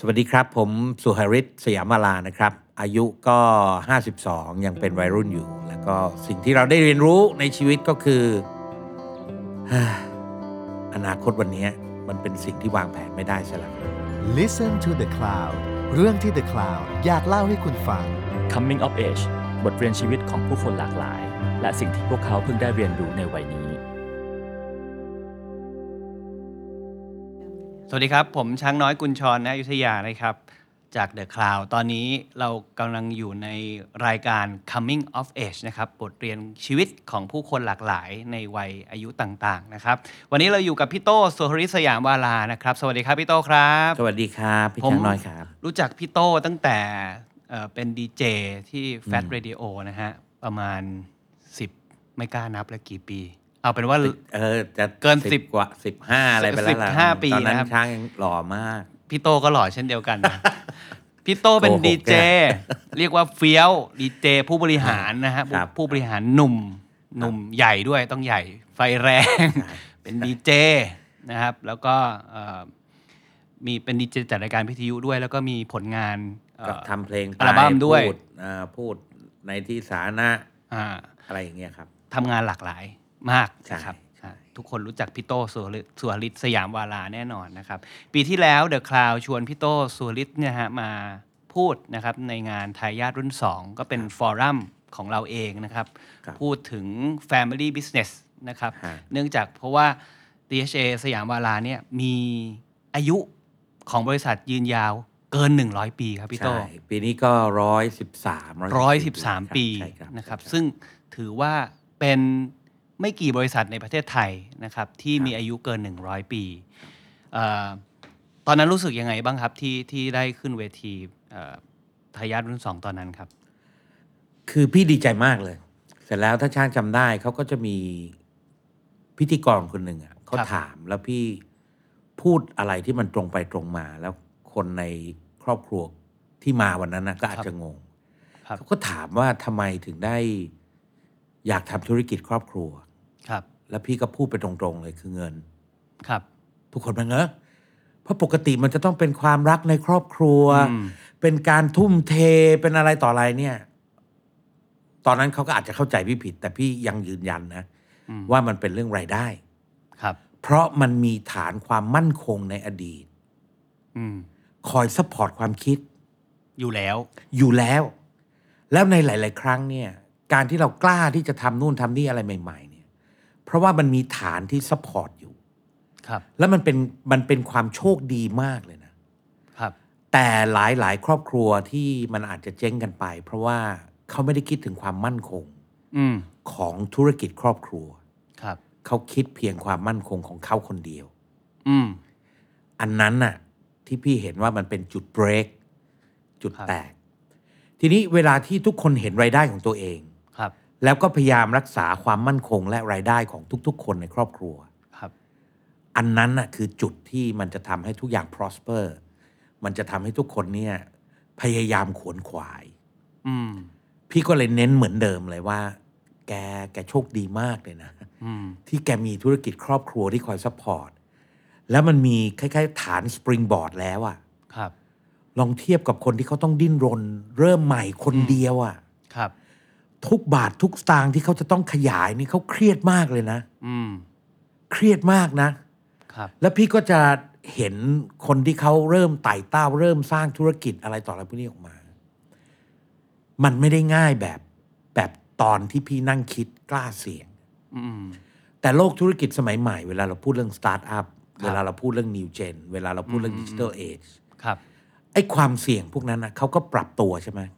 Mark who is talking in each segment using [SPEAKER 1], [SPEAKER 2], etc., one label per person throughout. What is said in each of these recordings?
[SPEAKER 1] สวัสดีครับ ผมสุหริตสยามมาลานะครับ อายุก็ 52 ยังเป็นวัยรุ่นอยู่ แล้วก็สิ่งที่เราได้เรียนรู้ในชีวิตก็คือ อนาคตวันนี้มันเป็นสิ่งที่วางแผนไม่ได้ใช่แล้ว
[SPEAKER 2] Listen to the Cloud เรื่องที่ The Cloud อยากเล่าให้คุณฟัง
[SPEAKER 3] Coming of Age บทเรียนชีวิตของผู้คนหลากหลาย และสิ่งที่พวกเขาเพิ่งได้เรียนรู้ในวัยนี้
[SPEAKER 4] สวัสดีครับ ผมช้างน้อยกุญชรณอยุธยานะครับ จาก The Cloud ตอนนี้เรากำลังอยู่ในรายการ Coming of Age นะครับบทเรียนชีวิตของผู้คนหลากหลายในวัยอายุต่าง ๆ นะครับ วันนี้เราอยู่กับพี่โต้สุฮริสยามวาลานะครับ สวัสดีครับพี่โต้ครับ
[SPEAKER 1] สวัสดีครับพี่
[SPEAKER 4] ผม
[SPEAKER 1] ช้างน้อยครับ
[SPEAKER 4] รู้จักพี่โต้ตั้งแต่เอ่อเป็นดีเจที่ Fat
[SPEAKER 1] อืม
[SPEAKER 4] Radio นะฮะ ประมาณ 10 ไม่กล้านับแล้วกี่ปี เอาเป็นว่า
[SPEAKER 1] เออจะ
[SPEAKER 4] เกิน
[SPEAKER 1] สิบกว่า15อะไรไปแล้วล่ะ
[SPEAKER 4] 15ปี
[SPEAKER 1] ตอนนั้น
[SPEAKER 4] นะครับ
[SPEAKER 1] ช้างยังหล่อมาก
[SPEAKER 4] พี่โตก็หล่อเช่นเดียวกันนะ พี่โตเป็น
[SPEAKER 1] โกหก
[SPEAKER 4] ดีเจ
[SPEAKER 1] เนี่ย
[SPEAKER 4] เรียกว่าเฟี้ยวดีเจผู้บริหารนะฮะ
[SPEAKER 1] ครับ
[SPEAKER 4] ผู้บริหารหนุ่มหนุ่มใหญ่ด้วยต้องใหญ่ไฟแรง
[SPEAKER 1] ใช่
[SPEAKER 4] เป็นดีเจนะครับ แล้วก็เอ่อมีเป็นดีเจจัดรายการพิทยุด้วย แล้วก็มีผลงานเอ่อ
[SPEAKER 1] ก็ทำเพลงไป
[SPEAKER 4] อัลบั้มด้วย
[SPEAKER 1] พูดอ่าพูดในที่สาธารณะ
[SPEAKER 4] อ่า
[SPEAKER 1] อะไรอย่างเงี้ยครับ
[SPEAKER 4] ทำงานหลากหลาย มาก
[SPEAKER 1] ใช่
[SPEAKER 4] นะครับ
[SPEAKER 1] ใช่
[SPEAKER 4] อ่าทุกคนรู้จักพี่โตสุวริสุวริตสยามวาลาแน่นอนนะครับ ปีที่แล้วเดอะคลาวชวนพี่โตสุวริตเนี่ยฮะมาพูดนะครับในงานทายาทรุ่น 2 ก็เป็นฟอรัมของเราเองนะครับ
[SPEAKER 1] ครับ
[SPEAKER 4] พูดถึง Family Business นะครับ
[SPEAKER 1] ฮะ
[SPEAKER 4] เนื่องจากเพราะว่า DHA สยามวาลาเนี่ยมีอายุของบริษัทยืนยาวเกิน 100 ปีครับพี่โต
[SPEAKER 1] ใช่ปีนี้ก็ร้อยสิบสาม
[SPEAKER 4] ร้อยสิบสามปี
[SPEAKER 1] ใช่ครับ
[SPEAKER 4] นะครับ
[SPEAKER 1] ใช่
[SPEAKER 4] ซึ่งถือว่าเป็น ไม่กี่บริษัทในประเทศไทยนะครับที่
[SPEAKER 1] ครับ
[SPEAKER 4] มีอายุเกิน 100 ปีเออตอนนั้นรู้สึกยังไงบ้างครับที่ที่ได้ขึ้นเวทีเอ่อทายาทรุ่นสองตอนนั้นครับ
[SPEAKER 1] คือพี่ดีใจมากเลย เสร็จแล้วถ้าช่างจำได้เขาก็จะมีพิธีกรคนหนึ่งอะเขา
[SPEAKER 4] ครับ
[SPEAKER 1] ถามแล้วพี่พูดอะไรที่มันตรงไปตรงมา แล้วคนในครอบครัวที่มาวันนั้นนะก็อาจจะงง
[SPEAKER 4] ครับ
[SPEAKER 1] เขาก็ถามว่าทำไมถึงได้อยากทำธุรกิจครอบครัว
[SPEAKER 4] ครับ
[SPEAKER 1] แล้วพี่ก็พูดไปตรงๆเลยคือเงิน
[SPEAKER 4] ครับ
[SPEAKER 1] ทุกคนมันเงอะเพราะปกติมันจะต้องเป็นความรักในครอบครัว
[SPEAKER 4] อืม
[SPEAKER 1] เป็นการทุ่มเทเป็นอะไรต่ออะไรเนี่ย ตอนนั้นเขาก็อาจจะเข้าใจพี่ผิด แต่พี่ยังยืนยันนะ
[SPEAKER 4] อืม
[SPEAKER 1] ว่ามันเป็นเรื่องรายได้
[SPEAKER 4] ครับ
[SPEAKER 1] เพราะมันมีฐานความมั่นคงในอดีต
[SPEAKER 4] อืม
[SPEAKER 1] คอย support ความคิด
[SPEAKER 4] อยู่แล้ว
[SPEAKER 1] อยู่แล้ว แล้วในหลาย ๆ ครั้งเนี่ย การที่เรากล้าที่จะทำนู่นทำนี่อะไรใหม่ๆ เนี่ยเพราะว่ามันมีฐานที่ support อยู่
[SPEAKER 4] ครับ
[SPEAKER 1] แล้วมันเป็นมันเป็นความโชคดีมากเลยนะ
[SPEAKER 4] ครับ
[SPEAKER 1] แต่หลายหลายครอบครัวที่มันอาจจะเจ๊งกันไป เพราะว่าเขาไม่ได้คิดถึงความมั่นคง
[SPEAKER 4] อืม
[SPEAKER 1] ของธุรกิจครอบครัว
[SPEAKER 4] ครับ
[SPEAKER 1] เขาคิดเพียงความมั่นคงของเขาคนเดียว
[SPEAKER 4] อืม
[SPEAKER 1] อันนั้นน่ะ ที่พี่เห็นว่ามันเป็นจุดเบรกจุด
[SPEAKER 4] ครับ
[SPEAKER 1] แตก ทีนี้เวลาที่ทุกคนเห็นรายได้ของตัวเอง
[SPEAKER 4] ครับ
[SPEAKER 1] แล้วก็พยายามรักษาความมั่นคงและรายได้ของทุก ๆ คนในครอบครัว
[SPEAKER 4] ครับ
[SPEAKER 1] อันนั้นน่ะคือจุดที่มันจะทำให้ทุกอย่าง prosper มันจะทำให้ทุกคนเนี่ยพยายามขวนขวาย
[SPEAKER 4] อืม
[SPEAKER 1] พี่ก็เลยเน้นเหมือนเดิมเลยว่า แกแกโชคดีมากเลยนะ
[SPEAKER 4] อืม
[SPEAKER 1] ที่แกมีธุรกิจครอบครัวที่คอย support แล้วมันมีคล้ายๆ ฐาน springboard แล้วอะ
[SPEAKER 4] ครับ
[SPEAKER 1] ลองเทียบกับคนที่เขาต้องดิ้นรน เริ่มใหม่คนเดียวอะ
[SPEAKER 4] ครับ
[SPEAKER 1] ทุกบาททุกสตางค์ที่เขาจะต้องขยายนี่เขาเครียดมากเลยนะ
[SPEAKER 4] อืม
[SPEAKER 1] เครียดมากนะ
[SPEAKER 4] ครับ
[SPEAKER 1] แล้วพี่ก็จะเห็นคนที่เขาเริ่มไต่เต้าเริ่มสร้างธุรกิจอะไรต่ออะไรพวกนี้ออกมา มันไม่ได้ง่ายแบบแบบตอนที่พี่นั่งคิดกล้าเสี่ยง
[SPEAKER 4] อืม
[SPEAKER 1] แต่โลกธุรกิจสมัยใหม่เวลาเราพูดเรื่องสตาร์ทอัพ
[SPEAKER 4] ครับ
[SPEAKER 1] เวลาเราพูดเรื่อง new gen เวลาเราพูดเรื่อง
[SPEAKER 4] อืม
[SPEAKER 1] digital age
[SPEAKER 4] ครับ
[SPEAKER 1] ไอ้ความเสี่ยงพวกนั้นนะเขาก็ปรับตัวใช่ไหม
[SPEAKER 4] ครับ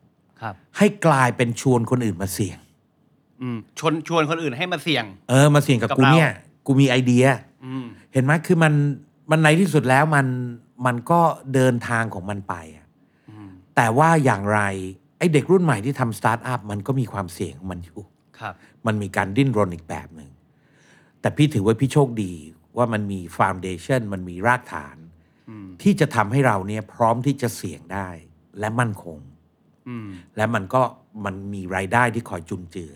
[SPEAKER 1] ให้กลายเป็นชวนคนอื่นมาเสี่ยง
[SPEAKER 4] อืมชวนชวนคนอื่นให้มาเสี่ยง
[SPEAKER 1] เออ มาเสี่ยงกับ
[SPEAKER 4] กับ
[SPEAKER 1] กู
[SPEAKER 4] เรา
[SPEAKER 1] เนี่ย กูมีไอเดีย
[SPEAKER 4] อืม
[SPEAKER 1] เห็นไหมคือมันมันในที่สุดแล้วมันมันก็เดินทางของมันไปอะ
[SPEAKER 4] อืม
[SPEAKER 1] แต่ว่าอย่างไรไอ้เด็กรุ่นใหม่ที่ทำสตาร์ทอัพมันก็มีความเสี่ยงของมันอยู่
[SPEAKER 4] ครับ
[SPEAKER 1] มันมีการดิ้นรนอีกแบบหนึ่งแต่พี่ถือว่าพี่โชคดีว่ามันมีฟ u n เดชันมันมีรากฐาน
[SPEAKER 4] อืม
[SPEAKER 1] ที่จะทำให้เราเนี่ยพร้อมที่จะเสี่ยงได้และมั่นคง
[SPEAKER 4] อืม
[SPEAKER 1] และมันก็มันมีรายได้ที่คอยจุนเจือ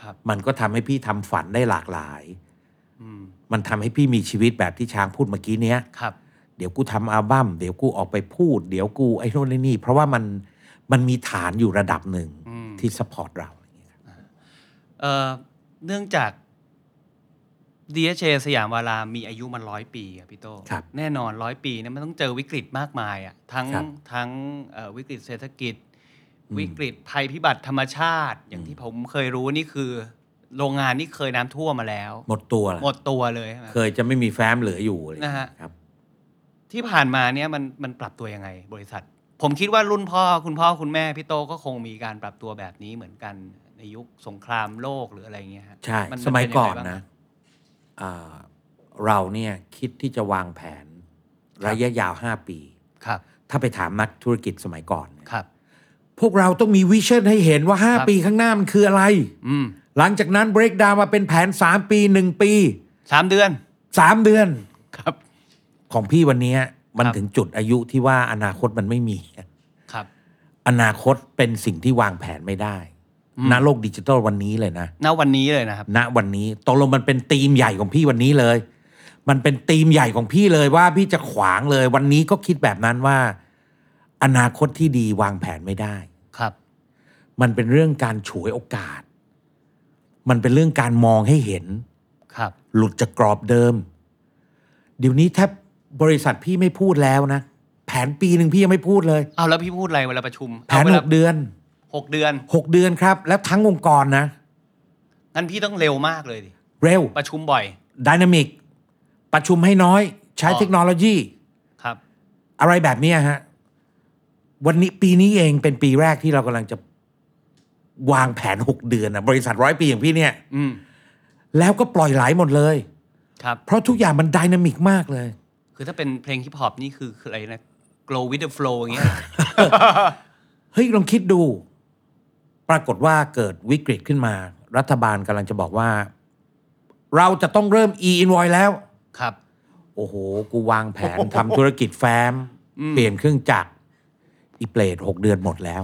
[SPEAKER 4] ครับ
[SPEAKER 1] มันก็ทำให้พี่ทำฝันได้หลากหลาย
[SPEAKER 4] อืม
[SPEAKER 1] มันทำให้พี่มีชีวิตแบบที่ช้างพูดเมื่อกี้เนี้ย
[SPEAKER 4] ครับ
[SPEAKER 1] เดี๋ยวดี๋ยวกูทำอัลบั้มเดี๋ยวกูออกไปพูด เดี๋ยวกูไอ้โน่นไอ้นี่ เพราะว่ามันมันมีฐานอยู่ระดับหนึ่ง
[SPEAKER 4] อืม
[SPEAKER 1] ที่สปอร์ตเราอะไรอย่างเงี้ยครับ
[SPEAKER 4] เอ่อเนื่องจาก DHA สยามวารามีอายุมันร้อยปีอะพี่โต
[SPEAKER 1] ครับ
[SPEAKER 4] แน่นอนร้อยปีเนี่ยมันต้องเจอวิกฤตมากมายอะทั้ง
[SPEAKER 1] ครับ
[SPEAKER 4] ทั้งเอ่อวิกฤตเศรษฐกิจ
[SPEAKER 1] อืม
[SPEAKER 4] วิกฤตภัยพิบัติธรรมชาติ อย่างที่ผมเคยรู้นี่คือ โรงงานนี่เคยน้ำท่วมมาแล้ว
[SPEAKER 1] หมดตัวละ
[SPEAKER 4] หมดตัวเลยใช่ไหม
[SPEAKER 1] เคยจะไม่มีแฟ้มเหลืออยู่เลย
[SPEAKER 4] นะฮะ
[SPEAKER 1] ครับ
[SPEAKER 4] ที่ผ่านมาเนี่ยมันมันปรับตัวยังไง บริษัท ผมคิดว่ารุ่นพ่อคุณพ่อคุณแม่พี่โตก็คงมีการปรับตัวแบบนี้เหมือนกันในยุคสงครามโลกหรืออะไรเงี้ยฮะ
[SPEAKER 1] ใช่
[SPEAKER 4] น
[SPEAKER 1] สมัย
[SPEAKER 4] เป็
[SPEAKER 1] ก่อน
[SPEAKER 4] งไงบ้าง
[SPEAKER 1] นะอ่าเราเนี่ยคิดที่จะวางแผนระยะยาวห้าปี
[SPEAKER 4] ครับ
[SPEAKER 1] ถ้าไปถามนักธุรกิจสมัยก่อนเนี่ย
[SPEAKER 4] ครับ
[SPEAKER 1] พวกเราต้องมีวิชั่นให้เห็นว่า
[SPEAKER 4] ครับ
[SPEAKER 1] 5ปีข้างหน้ามันคืออะไร
[SPEAKER 4] อืม
[SPEAKER 1] หลังจากนั้น break down มาเป็นแผน 3 ปี 1 ปี
[SPEAKER 4] สามเดือน
[SPEAKER 1] 3 เดือน
[SPEAKER 4] ครับ
[SPEAKER 1] ของพี่วันนี้มัน
[SPEAKER 4] ครับ
[SPEAKER 1] ถึงจุดอายุที่ว่าอนาคตมันไม่มี
[SPEAKER 4] ครับ
[SPEAKER 1] อนาคตเป็นสิ่งที่วางแผนไม่ได้
[SPEAKER 4] อืม
[SPEAKER 1] ณโลกดิจิทัลวันนี้เลยนะ
[SPEAKER 4] ณวันนี้เลยนะครับ
[SPEAKER 1] ณวันนี้ตกลงมันเป็นธีมใหญ่ของพี่วันนี้เลย มันเป็นธีมใหญ่ของพี่เลยว่าพี่จะขวางเลย วันนี้ก็คิดแบบนั้นว่า อนาคตที่ดีวางแผนไม่ได้
[SPEAKER 4] ครับ
[SPEAKER 1] มันเป็นเรื่องการฉวยโอกาส มันเป็นเรื่องการมองให้เห็น
[SPEAKER 4] ครับ
[SPEAKER 1] หลุดจากกรอบเดิม เดี๋ยวนี้แทบบริษัทพี่ไม่พูดแล้วนะ แผนปีหนึ่งพี่ยังไม่พูดเลย
[SPEAKER 4] เอาแล้วพี่พูดอะไรเวลาประชุม
[SPEAKER 1] แผน
[SPEAKER 4] เอาเว
[SPEAKER 1] ห
[SPEAKER 4] ลาก
[SPEAKER 1] เดือน
[SPEAKER 4] หกเดือน
[SPEAKER 1] หกเดือนครับ แล้วทั้งองค์กรนะ
[SPEAKER 4] งั้นพี่ต้องเร็วมากเลยดิ
[SPEAKER 1] เร็ว
[SPEAKER 4] ประชุมบ่อย
[SPEAKER 1] ดินามิกประชุมให้น้อย ใช้
[SPEAKER 4] อ๋อ
[SPEAKER 1] เทคโนโลยี
[SPEAKER 4] ครับ
[SPEAKER 1] อะไรแบบเนี้ยฮะ วันนี้ปีนี้เองเป็นปีแรกที่เรากำลังจะวางแผนหกเดือนนะบริษัทร้อยปีอย่างพี่เนี่ย
[SPEAKER 4] อืม
[SPEAKER 1] แล้วก็ปล่อยไหลหมดเลย
[SPEAKER 4] ครับ
[SPEAKER 1] เพราะทุกอย่างมันดินามิกมากเลย
[SPEAKER 4] คือถ้าเป็นเพลงฮิปฮอปนี่คือคืออะไรนะ glow with the flow อย่างเงี้ย
[SPEAKER 1] เฮ้ยลองคิดดู ปรากฏว่าเกิดวิกฤตขึ้นมา รัฐบาลกำลังจะบอกว่า เราจะต้องเริ่ม e-invoice แล้ว
[SPEAKER 4] ครับ
[SPEAKER 1] โอ้โห กูวางแผนทำธุรกิจแฟ้ม
[SPEAKER 4] อืม
[SPEAKER 1] เปลี่ยนเครื่องจักร อีเปลดหกเดือนหมดแล้ว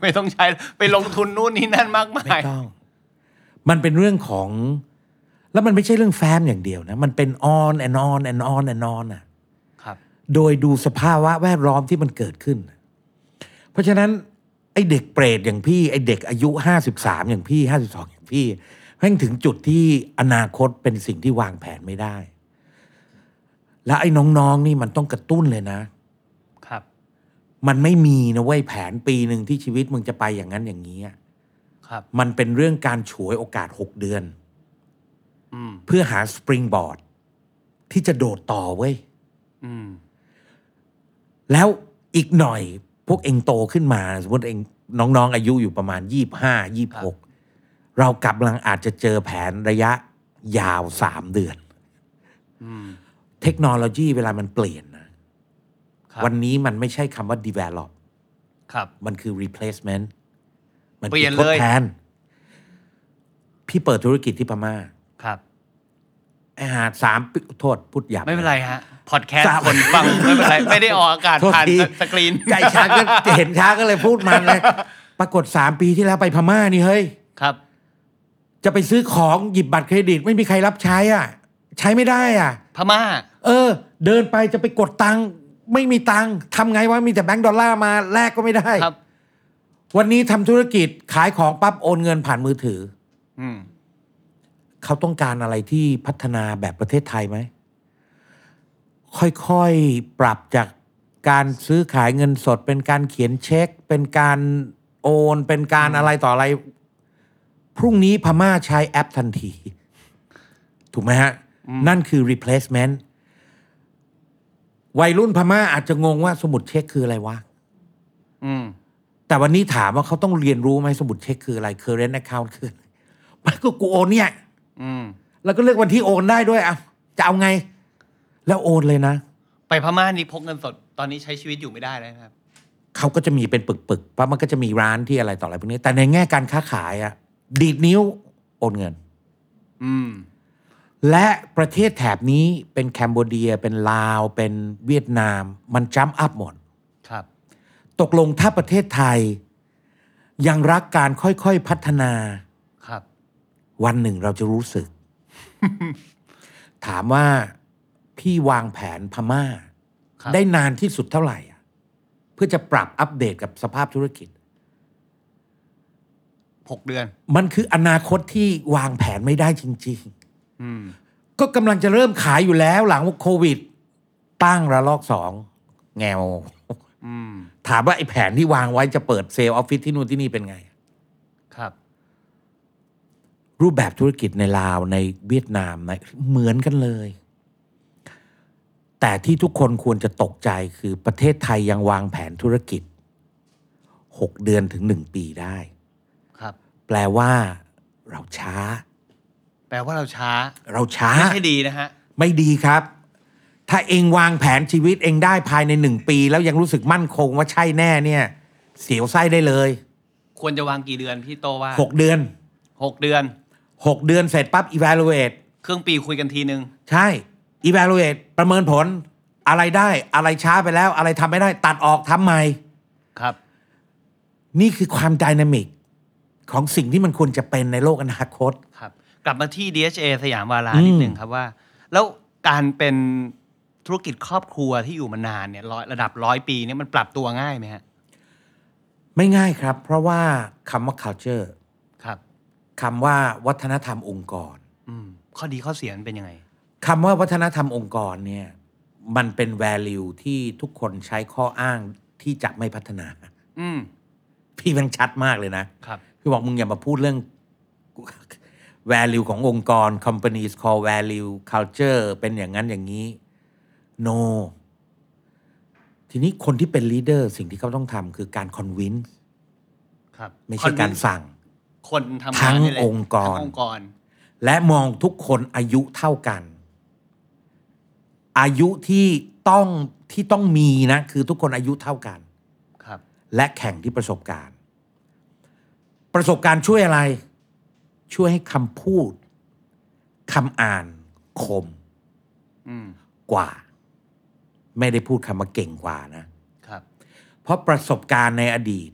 [SPEAKER 4] ไม่ต้องใช้ไปลงทุนนู่นนี่นั่นมากมา
[SPEAKER 1] ไม่
[SPEAKER 4] ย
[SPEAKER 1] ต้อง มันเป็นเรื่องของ แล้วมันไม่ใช่เรื่องแฟ้มอย่างเดียวนะ มันเป็น on and on and on and on อะ
[SPEAKER 4] ครับ
[SPEAKER 1] โดยดูสภาวะแวดล้อมที่มันเกิดขึ้น เพราะฉะนั้น ไอเด็กเปรตอย่างพี่ ไอเด็กอายุห้าสิบสามอย่างพี่ห้าสิบสองอย่างพี่แม่งถึงจุดที่อนาคตเป็นสิ่งที่วางแผนไม่ได้ แล้วไอ้น้องๆนี่มันต้องกระตุ้นเลยนะ
[SPEAKER 4] ครับ
[SPEAKER 1] มันไม่มีนะเว้ยแผนปีหนึ่งที่ชีวิตมึงจะไปอย่างนั้นอย่างนี้อะ
[SPEAKER 4] ครับ
[SPEAKER 1] มันเป็นเรื่องการฉวยโอกาสหกเดือน
[SPEAKER 4] อืม
[SPEAKER 1] เพื่อหาสปริงบอร์ดที่จะโดดต่อเว้ย
[SPEAKER 4] อืม
[SPEAKER 1] แล้วอีกหน่อยพวกเองโตขึ้นมา สมมติเองน้องๆ อายุอยู่ประมาณยี่ห้ายี่หกเรากำลังอาจจะเจอแผนระยะยาวสามเดือน
[SPEAKER 4] อืม
[SPEAKER 1] เทคโนโลยีเวลามันเปลี่ยนนะ
[SPEAKER 4] ครับ
[SPEAKER 1] วันนี้มันไม่ใช่คำว่า develop
[SPEAKER 4] ครับ
[SPEAKER 1] มันคือ replacement มัน
[SPEAKER 4] เปลี่ยน
[SPEAKER 1] คือทด
[SPEAKER 4] เลย
[SPEAKER 1] แทน พี่เปิดธุรกิจที่พม่า
[SPEAKER 4] ครับ
[SPEAKER 1] ไอ้หาสามปีโทษพูดหยาบ
[SPEAKER 4] ไม่เป็นไรฮะ พอดแคสต์
[SPEAKER 1] สาม
[SPEAKER 4] คนฟังไม่เป็นไร ไม่ได้ออกอากาศ
[SPEAKER 1] โทษ
[SPEAKER 4] ผ่าน
[SPEAKER 1] ที
[SPEAKER 4] สกรีน
[SPEAKER 1] ไก่ช้างก็เห็นช้างก็เลยพูดมันเลย ปรากฏสามปีที่แล้วไปพม่านี่เฮ้ย
[SPEAKER 4] ครับ
[SPEAKER 1] จะไปซื้อของหยิบบัตรเครดิต ไม่มีใครรับใช้อะ ใช้ไม่ได้อะ
[SPEAKER 4] พม่า
[SPEAKER 1] เออ เดินไปจะไปกดตังค์ ไม่มีตังค์ทำไงวะมีแต่แบงก์ดอลลาร์มาแลกก็ไม่ได้
[SPEAKER 4] ครับ
[SPEAKER 1] วันนี้ทำธุรกิจขายของปั๊บโอนเงินผ่านมือถือ
[SPEAKER 4] อืม
[SPEAKER 1] เขาต้องการอะไรที่พัฒนาแบบประเทศไทยไหม ค่อยๆ ปรับจากการซื้อขายเงินสด เป็นการเขียนเช็ค เป็นการโอน เป็นการอะไรต่ออะไร พรุ่งนี้พม่าใช้แอปทันที ถูกไหมฮะ นั่นคือ replacement วัยรุ่นพม่าอาจจะงงว่าสมุดเช็คคืออะไรวะ
[SPEAKER 4] อืม
[SPEAKER 1] แต่วันนี้ถามว่าเขาต้องเรียนรู้ไหมสมุดเช็คคืออะไร current account คืออะไรมันก็กูโอนเนี่ย
[SPEAKER 4] อืม
[SPEAKER 1] แล้วก็เลือกวันที่โอนได้ด้วยอะจะเอาไง แล้วโอนเลยนะ
[SPEAKER 4] ไปพม่านี่พกเงินสดตอนนี้ใช้ชีวิตอยู่ไม่ได้แล้วนะครับ
[SPEAKER 1] เขาก็จะมีเป็นปึกๆเพราะมันก็จะมีร้านที่อะไรต่ออะไรพวกนี้ แต่ในแง่การค้าขายอะดีดนิ้วโอนเงิน
[SPEAKER 4] อืม
[SPEAKER 1] และประเทศแถบนี้เป็นแคนโบเดียเป็นลาว เป็นเวียดนาม มันจัมอัพหมด
[SPEAKER 4] ครับ
[SPEAKER 1] ตกลงถ้าประเทศไทย ยังรักการค่อยๆพัฒนา
[SPEAKER 4] ครับ
[SPEAKER 1] วันหนึ่งเราจะรู้สึก ถามว่าพี่วางแผนพม่า
[SPEAKER 4] ครับ
[SPEAKER 1] ได้นานที่สุดเท่าไหร่อะเพื่อจะปรับอัปเดตกับสภาพธุรกิจ
[SPEAKER 4] หกเดือน
[SPEAKER 1] มันคืออนาคตที่วางแผนไม่ได้จริง
[SPEAKER 4] อืม
[SPEAKER 1] ๆ ก็กำลังจะเริ่มขายอยู่แล้วหลังโควิด ตั้งระลอกสองแงว
[SPEAKER 4] อืม
[SPEAKER 1] ถามว่าไอ้แผนที่วางไว้จะเปิดเซลล์ออฟฟิศที่นู่นที่นี่เป็นไง
[SPEAKER 4] ครับ
[SPEAKER 1] รูปแบบธุรกิจในลาวในเวียดนามนะเหมือนกันเลย แต่ที่ทุกคนควรจะตกใจคือประเทศไทยยังวางแผนธุรกิจหกเดือนถึงหนึ่งปีได้
[SPEAKER 4] ครับ
[SPEAKER 1] แปลว่าเราช้า
[SPEAKER 4] แป ลว่าเราช้า
[SPEAKER 1] เราช้า
[SPEAKER 4] ไม่ใช่ดีนะฮะ
[SPEAKER 1] ไม่ดีครับ ถ้าเองวางแผนชีวิตเองได้ภายในหนึ่งปี แล้วยังรู้สึกมั่นคงว่าใช่แน่เนี่ย เสียวไส้ได้เลย
[SPEAKER 4] ควรจะวางกี่เดือนพี่โตว่า
[SPEAKER 1] หกเดือน
[SPEAKER 4] หกเดือน
[SPEAKER 1] หกเดือนเสร็จปั๊บ evaluate
[SPEAKER 4] ครึ่งปีคุยกันทีนึง
[SPEAKER 1] ใช่ evaluate ประเมินผลอะไรได้อะไรช้าไปแล้ว อะไรทำไม่ได้ ตัดออกทำใหม่
[SPEAKER 4] ครับ
[SPEAKER 1] นี่คือความดินามิกของสิ่งที่มันควรจะเป็นในโลกอนาคต
[SPEAKER 4] ครับ กลับมาที่ DHA สยามวารา
[SPEAKER 1] อืม
[SPEAKER 4] นิดหนึ่งครับว่า แล้วการเป็นธุรกิจครอบครัวที่อยู่มานานเนี่ยร้อยระดับร้อยปีเนี่ยมันปรับตัวง่ายไหมฮะ
[SPEAKER 1] ไม่ง่ายครับ เพราะว่าคำว่า culture
[SPEAKER 4] ครับ
[SPEAKER 1] คำว่าวัฒนธรรมองค์กร
[SPEAKER 4] อืมข้อดีข้อเสียมันเป็นยังไง
[SPEAKER 1] คำว่าวัฒนธรรมองค์กรเนี่ยมันเป็น value ที่ทุกคนใช้ข้ออ้างที่จะไม่พัฒนา
[SPEAKER 4] อืม
[SPEAKER 1] พี่มันชัดมากเลยนะ
[SPEAKER 4] ครับ
[SPEAKER 1] พี่บอกมึงอย่ามาพูดเรื่อง value ขององค์กร companies core value culture เป็นอย่างนั้นอย่างนี้ no ทีนี้คนที่เป็น leader สิ่งที่เขาต้องทำคือการ convince
[SPEAKER 4] ครับ
[SPEAKER 1] ไม่ใช่การ
[SPEAKER 4] Convince
[SPEAKER 1] สั่ง
[SPEAKER 4] คนทำ
[SPEAKER 1] ทั้
[SPEAKER 4] งาน
[SPEAKER 1] ง
[SPEAKER 4] นี่แหละ
[SPEAKER 1] องค์กร
[SPEAKER 4] ทั้งองค์กร
[SPEAKER 1] และมองทุกคนอายุเท่ากัน อายุที่ต้องที่ต้องมีนะ คือทุกคนอายุเท่ากัน
[SPEAKER 4] ครับ
[SPEAKER 1] และแข่งที่ประสบการณ์ ประสบการณ์ช่วยอะไร ช่วยให้คำพูดคำอ่านคม
[SPEAKER 4] อืม
[SPEAKER 1] กว่า ไม่ได้พูดคำว่าเก่งกว่านะ
[SPEAKER 4] ครับ
[SPEAKER 1] เพราะประสบการณ์ในอดีต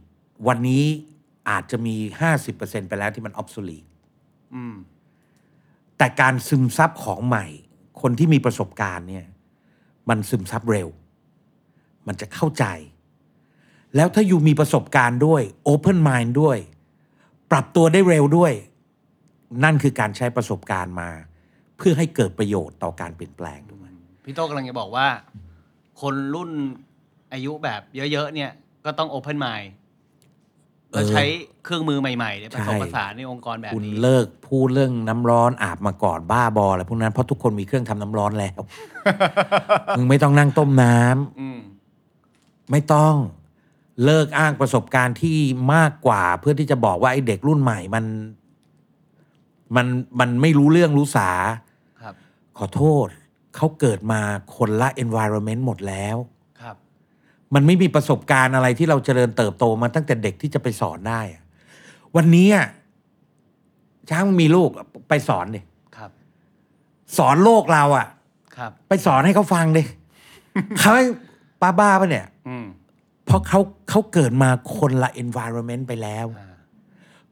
[SPEAKER 1] วันนี้อาจจะมี50%ไปแล้วที่มันออ s ส l e t e
[SPEAKER 4] อืม
[SPEAKER 1] แต่การซึมซับของใหม่ คนที่มีประสบการณ์เนี่ย มันซึมซับเร็ว มันจะเข้าใจ แล้วถ้าอยู่มีประสบการณ์ด้วย Open Mind ด้วย ปรับตัวได้เร็วด้วย นั่นคือการใช้ประสบการณ์มา เพื่อให้เกิดประโยชน์ต่อการเปลี่ยนแปลงถูกไหม
[SPEAKER 4] พี่โตกำลังจะบอกว่า คนรุ่นอายุแบบเยอะๆเนี่ยก็ต้องโอเพนไมล์แล้วใช้เครื่องมือใหม่ๆเนี่ยผสมผสานในองค์กรแบบ
[SPEAKER 1] คุณ
[SPEAKER 4] นี้
[SPEAKER 1] เลิกพูดเรื่องน้ำร้อนอาบมาก่อนบ้าบออะไรพวกนั้นเพราะทุกคนมีเครื่องทำน้ำร้อนแล้ว มึงไม่ต้องนั่งต้มน้ำ
[SPEAKER 4] อืม
[SPEAKER 1] ไม่ต้องเลิกอ้างประสบการณ์ที่มากกว่า เพื่อที่จะบอกว่าไอ้เด็กรุ่นใหม่มัน มันมันไม่รู้เรื่องรู้สา
[SPEAKER 4] ครับ
[SPEAKER 1] ขอโทษ เขาเกิดมาคนละ environment หมดแล้ว
[SPEAKER 4] ครับ
[SPEAKER 1] มันไม่มีประสบการณ์อะไรที่เราเจริญเติบโตมาตั้งแต่เด็กที่จะไปสอนได้อะวันนี้อะช้างมีลูกไปสอนดิ
[SPEAKER 4] ครับ
[SPEAKER 1] สอนโลกเราอะ
[SPEAKER 4] ครับ
[SPEAKER 1] ไปสอนให้เขาฟังดิ เขาป้าบ้าปะเนี่ย
[SPEAKER 4] อืม
[SPEAKER 1] เพราะเขาเขาเกิดมาคนละ environment ไปแล้ว
[SPEAKER 4] อ่า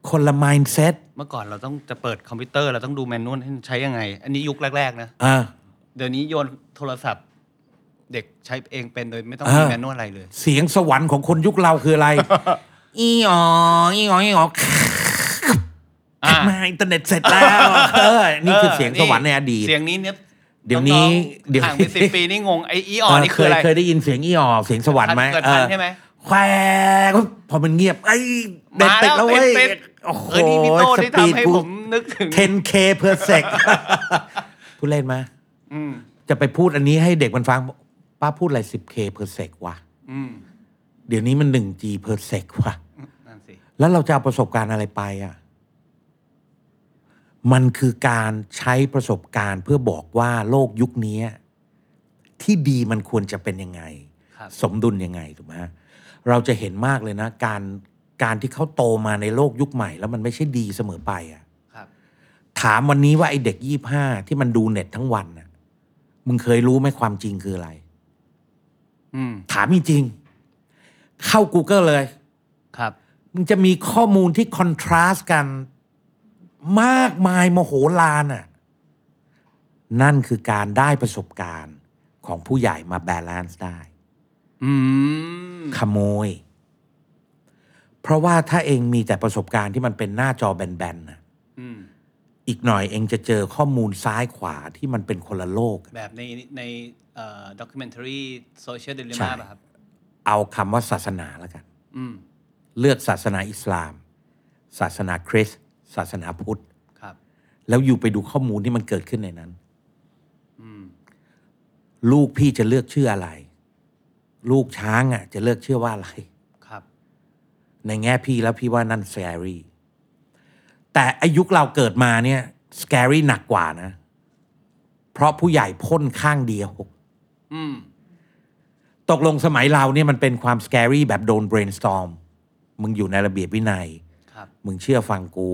[SPEAKER 1] คนละ mindset
[SPEAKER 4] เมื่อก่อนเราต้องจะเปิดคอมพิวเตอร์เราต้องดู manual ให้ใช้ยังไง อันนี้ยุคแรก ๆ นะ
[SPEAKER 1] อ่า
[SPEAKER 4] เดี๋ยวนี้โยนโทรศัพท์ เด็กใช้เองเป็นโดยไม่ต้อง
[SPEAKER 1] เออ
[SPEAKER 4] มี manual อะไรเลย
[SPEAKER 1] เสียงสวรรค์ของคนยุคเราคืออะไร อีอ๋ออีอ๋ออีอ๋อ
[SPEAKER 4] อ่า
[SPEAKER 1] มาอินเทอร์เน็ตเสร็จแล้วเออนี่คือเสียงสวรรค์ในอดีต
[SPEAKER 4] เสียงนี้เนี่ย
[SPEAKER 1] เดี๋ยวนี้
[SPEAKER 4] อง
[SPEAKER 1] เดี๋ยว
[SPEAKER 4] ห่างไปสิบปีนี่งงไออีออนี่คืออะไร
[SPEAKER 1] เคยได้ยินเสียงอีอ๋อเสียงสวรรค์ไหม
[SPEAKER 4] เกิดทัน
[SPEAKER 1] เออ
[SPEAKER 4] ใช่ไหม
[SPEAKER 1] แควกพอมันเงียบไอ้เด็ด
[SPEAKER 4] มา
[SPEAKER 1] ติดแล้วเว้ย
[SPEAKER 4] ติด
[SPEAKER 1] โอ้โห
[SPEAKER 4] เออนี่พี่โต้
[SPEAKER 1] ส
[SPEAKER 4] ที่
[SPEAKER 1] ปีด
[SPEAKER 4] ทำให้
[SPEAKER 1] กู
[SPEAKER 4] ผมนึกถึง
[SPEAKER 1] 10k per sec พูดเล่นไหม
[SPEAKER 4] อืม
[SPEAKER 1] จะไปพูดอันนี้ให้เด็กมันฟัง ป้าพูดอะไร 10k per sec วะ
[SPEAKER 4] อืม
[SPEAKER 1] เดี๋ยวนี้มัน 1g per sec วะ
[SPEAKER 4] นั่นสิ
[SPEAKER 1] แล้วเราจะเอาประสบการณ์อะไรไปอะ มันคือการใช้ประสบการณ์เพื่อบอกว่าโลกยุคนี้ที่ดีมันควรจะเป็นยังไง
[SPEAKER 4] ครับ
[SPEAKER 1] สมดุลยังไงถูกไหมฮะ เราจะเห็นมากเลยนะ การการที่เขาโตมาในโลกยุคใหม่ แล้วมันไม่ใช่ดีเสมอไปอะ
[SPEAKER 4] ครับ
[SPEAKER 1] ถามวันนี้ว่าไอเด็กยี่ห้าที่มันดูเน็ตทั้งวันน่ะ มึงเคยรู้ไหมความจริงคืออะไร
[SPEAKER 4] อืม
[SPEAKER 1] ถามจริงๆเข้า Google เลย
[SPEAKER 4] ครับ
[SPEAKER 1] มันจะมีข้อมูลที่คอนทราสต์กัน มากมายโมโหลานอะ นั่นคือการได้ประสบการณ์ของผู้ใหญ่มา balance ได้
[SPEAKER 4] อืม
[SPEAKER 1] ขโมย เพราะว่าถ้าเองมีแต่ประสบการณ์ที่มันเป็นหน้าจอแบนๆนะ
[SPEAKER 4] อืม
[SPEAKER 1] อีกหน่อยเองจะเจอข้อมูลซ้ายขวาที่มันเป็นคนละโลก
[SPEAKER 4] แบบในในเอ่อ documentary Social Dilemma
[SPEAKER 1] ใช่
[SPEAKER 4] ป่ะครับ
[SPEAKER 1] เอาคำว่าศาสนาแล้วกัน
[SPEAKER 4] อืม
[SPEAKER 1] เลือกศาสนาอิสลาม ศาสนาคริสต์ศาสนาพุทธ
[SPEAKER 4] ครับ
[SPEAKER 1] แล้วอยู่ไปดูข้อมูลที่มันเกิดขึ้นในนั้น
[SPEAKER 4] อืม
[SPEAKER 1] ลูกพี่จะเลือกชื่ออะไร ลูกช้างอะ จะเลือกชื่อว่าอะไร
[SPEAKER 4] ครับ
[SPEAKER 1] ในแง่พี่แล้วพี่ว่านั่น s ก a r y แต่อายุคเราเกิดมาเนี่ย scary หนักกว่านะ เพราะผู้ใหญ่พ่นข้างเดียว
[SPEAKER 4] อืม
[SPEAKER 1] ตกลงสมัยเราเนี่ยมันเป็นความ scary แบบโดน brainstorm มึงอยู่ในระเบียบวินัย
[SPEAKER 4] ครับ
[SPEAKER 1] มึงเชื่อฟังกู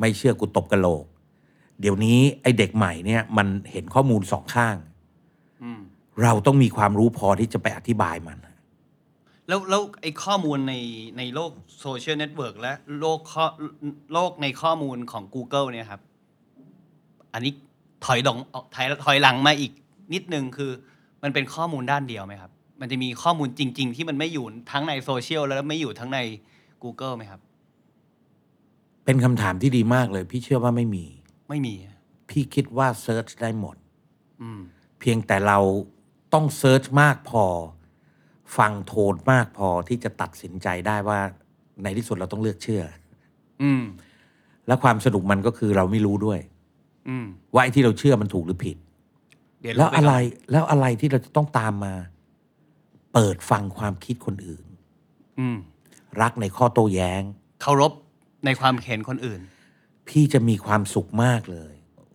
[SPEAKER 1] ไม่เชื่อกูตบกระโหลก เดี๋ยวนี้ไอ้เด็กใหม่เนี่ย มันเห็นข้อมูลสองข้าง
[SPEAKER 4] อืม
[SPEAKER 1] เราต้องมีความรู้พอที่จะไปอธิบายมัน
[SPEAKER 4] แล้วแล้วไอ้ข้อมูลในในโลก social network และโลกข้อโลกในข้อมูลของ Google เนี่ยครับ อันนี้ถอยดองถอยถอยหลังมาอีกนิดนึงคือ มันเป็นข้อมูลด้านเดียวไหมครับ มันจะมีข้อมูลจริง ๆ ที่มันไม่อยู่ทั้งในโซเชียลแล้วไม่อยู่ทั้งใน Google ไหมครับ
[SPEAKER 1] เป็นคำถามที่ดีมากเลย พี่เชื่อว่าไม่มี
[SPEAKER 4] ไม่มี
[SPEAKER 1] พี่คิดว่า search ได้หมด
[SPEAKER 4] อืม
[SPEAKER 1] เพียงแต่เรา ต้อง search มากพอ ฟังโทนมากพอที่จะตัดสินใจได้ว่าในที่สุดเราต้องเลือกเชื่อ
[SPEAKER 4] อืม
[SPEAKER 1] และความสนุกมันก็คือเราไม่รู้ด้วย
[SPEAKER 4] อืม
[SPEAKER 1] ว่าไอ้ที่เราเชื่อมันถูกหรือผิด
[SPEAKER 4] เดี๋ยว
[SPEAKER 1] แล้ว
[SPEAKER 4] เาป
[SPEAKER 1] อะไร
[SPEAKER 4] ก่น
[SPEAKER 1] แล้วอะไรที่เราจะต้องตามมา เปิดฟังความคิดคนอื่น
[SPEAKER 4] อืม
[SPEAKER 1] รักในข้อโต้แย้ง
[SPEAKER 4] เคารพในความเห็นคนอื่น
[SPEAKER 1] พี่จะมีความสุขมากเลย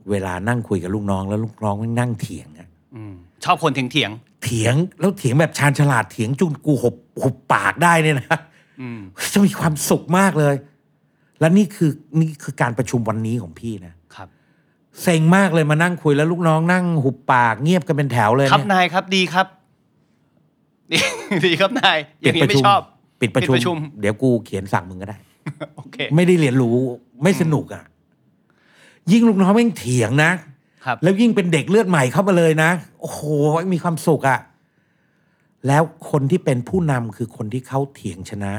[SPEAKER 1] เวลานั่งคุยกับลูกน้อง แล้วลูกน้องมันนั่งเถียงอะ
[SPEAKER 4] อืม ชอบคนเถียงเถียง
[SPEAKER 1] เถียงแล้วเถียงแบบชาญฉลาดเถียงจนกูหบหุบปากได้เนี่ยนะ
[SPEAKER 4] ๆอืม
[SPEAKER 1] จะมีความสุขมากเลย และนี่คือนี่คือการประชุมวันนี้ของพี่นะครับเซ็งมากเลยมานั่งคุยแล้วลูกน้องนั่งหุบปากเงียบกันเป็นแถวเลย
[SPEAKER 4] ครับ
[SPEAKER 1] เนี่ย
[SPEAKER 4] นายครับดีครับดีดีครับนายอย่างนี้ไม่ชอบ
[SPEAKER 1] ปิดประชุ
[SPEAKER 4] ปิดประชุม
[SPEAKER 1] เดี๋ยวกูเขียนสั่งมึงก็ได้
[SPEAKER 4] โอเค
[SPEAKER 1] ไม่ได้เรียนรู้ไม่สนุกอะ ยิ่งลูกน้องแม่งเถียงนะ
[SPEAKER 4] ครับ
[SPEAKER 1] แล้วยิ่งเป็นเด็กเลือดใหม่เข้ามาเลยนะ โอ้โหมีความสุขอะแล้วคนที่เป็นผู้นำคือคนที่เขาเถียงชนะ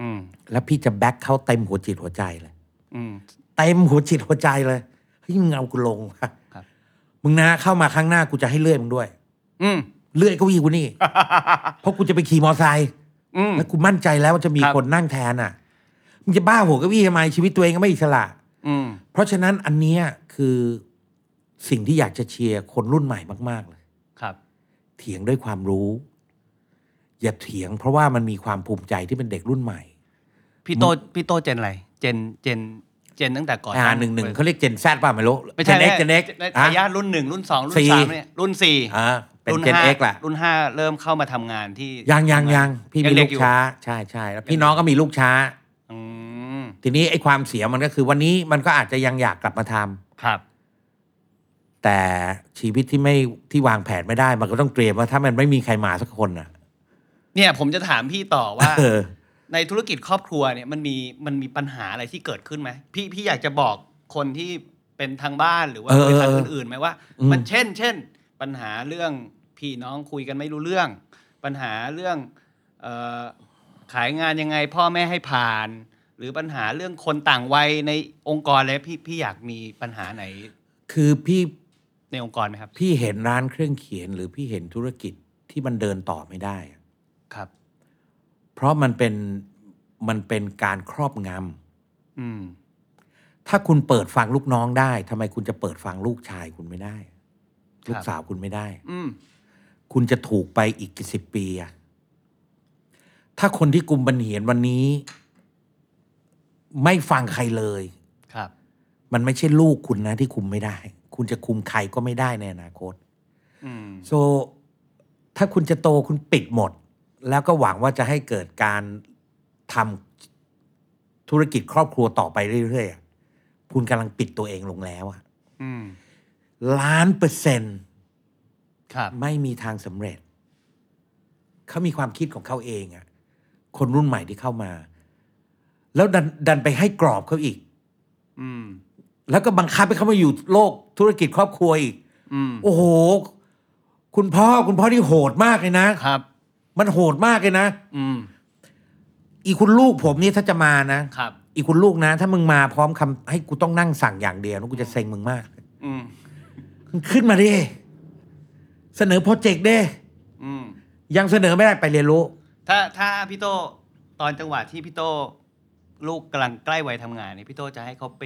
[SPEAKER 4] อืม
[SPEAKER 1] แล้วพี่จะแบ็คเขาเต็มหัวจิตหัวใจเลย
[SPEAKER 4] อืม
[SPEAKER 1] เต็มหัวจิตหัวใจเลยเฮ้ยมึงเอากูลงวะ
[SPEAKER 4] ครับ
[SPEAKER 1] มึงนะเข้ามาครั้งหน้ากูจะให้เลื่อยมึงด้วย
[SPEAKER 4] อืม
[SPEAKER 1] เลื่อยเก็วี่กูนี่ เพราะกูจะไปขี่มอไซค์
[SPEAKER 4] อืม
[SPEAKER 1] แล้วกูมั่นใจแล้วว่าจะมี
[SPEAKER 4] ครับ
[SPEAKER 1] คนนั่งแทนอะมึงจะบ้าหัวเก็วี่ทำไมชีวิตตัวเองก็ไม่อิสระ
[SPEAKER 4] อืม
[SPEAKER 1] เพราะฉะนั้นอันเนี้ยคือ สิ่งที่อยากจะเชียร์คนรุ่นใหม่มาก ๆ เลย
[SPEAKER 4] ครับ
[SPEAKER 1] เถียงด้วยความรู้ อย่าเถียง เพราะว่ามันมีความภูมิใจที่เป็นเด็กรุ่นใหม่
[SPEAKER 4] พี่โตพี่โตเจนอะไร เจนเจนเจนตั้งแต่ก่อน
[SPEAKER 1] อ่าหนึ่งหนึ่งเขาเรียกเจนแซดป่ะไม่รู้
[SPEAKER 4] ไม่ใช่
[SPEAKER 1] เจนเอ็กเจนเอ็ก
[SPEAKER 4] ทายาทรุ่นหนึ่งรุ่นสองรุ่น
[SPEAKER 1] สี่
[SPEAKER 4] สามเนี่ยรุ่นสี่
[SPEAKER 1] อ่าเป็น
[SPEAKER 4] รุ่น
[SPEAKER 1] เจน
[SPEAKER 4] ห้า
[SPEAKER 1] เอ็กแหละ
[SPEAKER 4] รุ่นห้าเริ่มเข้ามาทำงานที่
[SPEAKER 1] ยังยังยังพี่
[SPEAKER 4] ยั
[SPEAKER 1] มี
[SPEAKER 4] งเด็
[SPEAKER 1] ลู
[SPEAKER 4] ก
[SPEAKER 1] ก
[SPEAKER 4] อยู่
[SPEAKER 1] ช้า ใช่ใช่แล้วพี่น้องก็มีลูกช้า
[SPEAKER 4] อืม
[SPEAKER 1] ทีนี้ไอ้ความเสียมันก็คือวันนี้มันก็อาจจะยังอยากกลับมาทำ
[SPEAKER 4] ครับ
[SPEAKER 1] แต่ชีวิตที่ไม่ที่วางแผนไม่ได้มันก็ต้องเตรียมว่าถ้ามันไม่มีใครมาสักคนอะ
[SPEAKER 4] เนี่ยผมจะถามพี่ต่อว่า
[SPEAKER 1] เออ
[SPEAKER 4] ในธุรกิจครอบครัวเนี่ยมันมีมันมีปัญหาอะไรที่เกิดขึ้นไหมพี่พี่อยากจะบอกคนที่เป็นทางบ้านหรือว่า
[SPEAKER 1] เออบ
[SPEAKER 4] ริษัท
[SPEAKER 1] เออ
[SPEAKER 4] อื่นๆไหมว่า
[SPEAKER 1] อืม
[SPEAKER 4] มันเช่น เช่น ปัญหาเรื่องพี่น้องคุยกันไม่รู้เรื่อง ปัญหาเรื่องเออขายงานยังไงพ่อแม่ให้ผ่าน หรือปัญหาเรื่องคนต่างวัยในองค์กรอะไรพี่พี่อยากมีปัญหาไหน
[SPEAKER 1] คือพี่
[SPEAKER 4] ในองค์กรไหมครับ
[SPEAKER 1] พี่เห็นร้านเครื่องเขียนหรือพี่เห็นธุรกิจที่มันเดินต่อไม่ได้อะ
[SPEAKER 4] ครับ
[SPEAKER 1] เพราะมันเป็นมันเป็นการครอบง
[SPEAKER 4] อืมำ
[SPEAKER 1] ถ้าคุณเปิดฟังลูกน้องได้ทำไมคุณจะเปิดฟังลูกชายคุณไม่ได้ ลูกสาวคุณไม่ได้
[SPEAKER 4] อืม
[SPEAKER 1] คุณจะถูกไปอีกกี่สิบปีอะถ้าคนที่กลุ่มบันเหียนวันนี้ ไม่ฟังใครเลย
[SPEAKER 4] ครับ
[SPEAKER 1] มันไม่ใช่ลูกคุณนะที่คุมไม่ได้ คุณจะคุมใครก็ไม่ได้ในอนาคต
[SPEAKER 4] อืม
[SPEAKER 1] โซถ้าคุณจะโตคุณปิดหมด แล้วก็หวังว่าจะให้เกิดการทำธุรกิจครอบครัวต่อไปเรื่อยๆอะคุณกำลังปิดตัวเองลงแล้วอะ
[SPEAKER 4] อืม
[SPEAKER 1] ล้านเปอร์เซ็นต์
[SPEAKER 4] ครับ
[SPEAKER 1] ไม่มีทางสำเร็จ เขามีความคิดของเขาเองอะคนรุ่นใหม่ที่เข้ามา แล้วดันดันไปให้กรอบเขาอีก
[SPEAKER 4] อืม
[SPEAKER 1] แล้วก็บังคับให้เขามาอยู่โลก ธุรกิจครอบครัวอีก
[SPEAKER 4] อืม
[SPEAKER 1] โอ้โห คุณพ่อคุณพ่อที่โหดมากเลยนะ
[SPEAKER 4] ครับ
[SPEAKER 1] มันโหดมากเลยนะ
[SPEAKER 4] อืม
[SPEAKER 1] อีคุณลูกผมนี่ถ้าจะมานะ
[SPEAKER 4] ครับ
[SPEAKER 1] อีคุณลูกนะ ถ้ามึงมาพร้อมคำให้กูต้องนั่งสั่งอย่างเดียวนะกูจะเซ็งมึงมาก
[SPEAKER 4] อืม
[SPEAKER 1] มึงขึ้นมาดิเสนอโปรเจกต์ดิ
[SPEAKER 4] อืม
[SPEAKER 1] ยังเสนอไม่ได้ไปเรียนรู้
[SPEAKER 4] ถ้าถ้าพี่โตตอนจังหวะที่พี่โตลูกกำลังใกล้วัยทำงานเนี่ยพี่โตจะให้เขาไป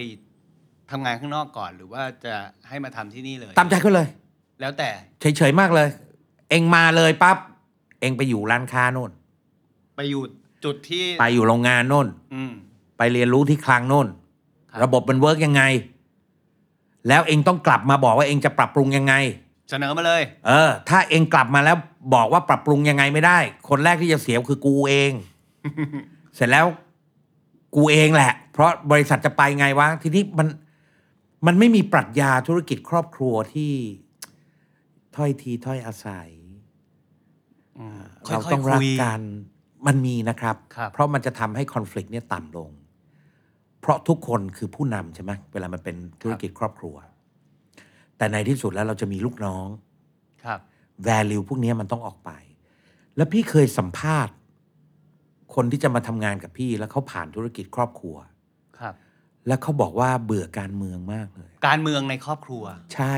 [SPEAKER 4] ทำงานข้างนอกก่อน หรือว่าจะให้มาทำที่นี่เลย
[SPEAKER 1] ตามใจเขาเลย
[SPEAKER 4] แล้วแต่
[SPEAKER 1] เฉยๆมากเลย เองมาเลยปั๊บเองไปอยู่ร้านค้าโน่น
[SPEAKER 4] ไปอยู่จุดที่
[SPEAKER 1] ไปอยู่โรงงานโน่น
[SPEAKER 4] อืม
[SPEAKER 1] ไปเรียนรู้ที่คลังโน่น
[SPEAKER 4] ครับ
[SPEAKER 1] ระบบมัน work ยังไง แล้วเองต้องกลับมาบอกว่าเองจะปรับปรุงยังไง
[SPEAKER 4] เสนอมาเลย
[SPEAKER 1] เออ ถ้าเองกลับมาแล้วบอกว่าปรับปรุงยังไงไม่ได้ คนแรกที่จะเสียคือกูเอง เสร็จแล้วกูเองแหละ เพราะบริษัทจะไปไงวะ ทีนี้มัน มันไม่มีปรัชญาธุรกิจครอบครัวที่ถ้อยทีถ้อยอาศัย
[SPEAKER 4] อืม
[SPEAKER 1] เรา
[SPEAKER 4] ค่อย
[SPEAKER 1] ต้อง
[SPEAKER 4] ๆ
[SPEAKER 1] รั
[SPEAKER 4] คุ
[SPEAKER 1] ก
[SPEAKER 4] ย
[SPEAKER 1] กันมันมีนะครับ
[SPEAKER 4] ครับ
[SPEAKER 1] เพราะมันจะทำให้คอน FLICT เนี่ยต่ำลง เพราะทุกคนคือผู้นำใช่ไหมเวลามันเป็นธุรกิจครอบครัว แต่ในที่สุดแล้วเราจะมีลูกน้อง
[SPEAKER 4] ครับ
[SPEAKER 1] value พวกนี้มันต้องออกไป แล้วพี่เคยสัมภาษณ์ คนที่จะมาทำงานกับพี่แล้วเขาผ่านธุรกิจครอบครัว
[SPEAKER 4] ครับ
[SPEAKER 1] แล้วเขาบอกว่าเบื่อการเมืองมากเลย
[SPEAKER 4] การเมืองในครอบครัว
[SPEAKER 1] ใช่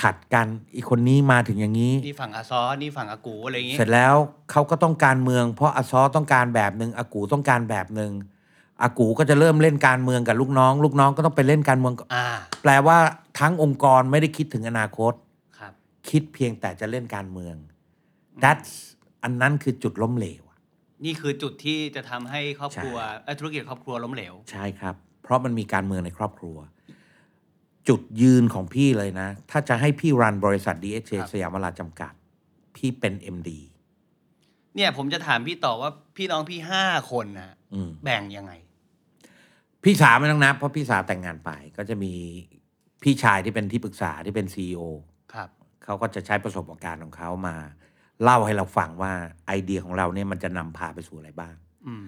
[SPEAKER 1] ขัดกันอีกคนนี้มาถึงอย่างนี้
[SPEAKER 4] นี่ฝั่งอาซอนี่ฝั่งอากูอะไรอย่างงี้
[SPEAKER 1] เสร็จแล้วเขาก็ต้องการเมือง เพราะอาซอต้องการแบบหนึ่งอากูต้องการแบบหนึ่งอากูก็จะเริ่มเล่นการเมืองกับลูกน้อง ลูกน้องก็ต้องไปเล่นการเมืองกับ
[SPEAKER 4] อ่า
[SPEAKER 1] แปลว่าทั้งองค์กรไม่ได้คิดถึงอนาคต
[SPEAKER 4] ครับ
[SPEAKER 1] คิดเพียงแต่จะเล่นการเมือง that's อันนั้นคือจุดล้มเหลว
[SPEAKER 4] นี่คือจุดที่จะทำให้ครอบครัว
[SPEAKER 1] ใช่
[SPEAKER 4] เอ่อธุรกิจครอบครัวล้มเหลว
[SPEAKER 1] ใช่ครับ เพราะมันมีการเมืองในครอบครัว จุดยืนของพี่เลยนะ ถ้าจะให้พี่รันบริษัท DHA
[SPEAKER 4] ครับ
[SPEAKER 1] สยามวราจำกัด พี่เป็น MD
[SPEAKER 4] เนี่ยผมจะถามพี่ต่อว่าพี่น้องพี่ห้าคนนะ
[SPEAKER 1] อืม
[SPEAKER 4] แบ่งยังไง
[SPEAKER 1] พี่สาวไม่ต้องนับเพราะพี่สาวแต่งงานไป ก็จะมีพี่ชายที่เป็นที่ปรึกษาที่เป็น CEO
[SPEAKER 4] ครับ
[SPEAKER 1] เขาก็จะใช้ประสบการณ์ของเขามา เล่าให้เราฟังว่าไอเดียของเราเนี่ยมันจะนำพาไปสู่อะไรบ้าง
[SPEAKER 4] อืม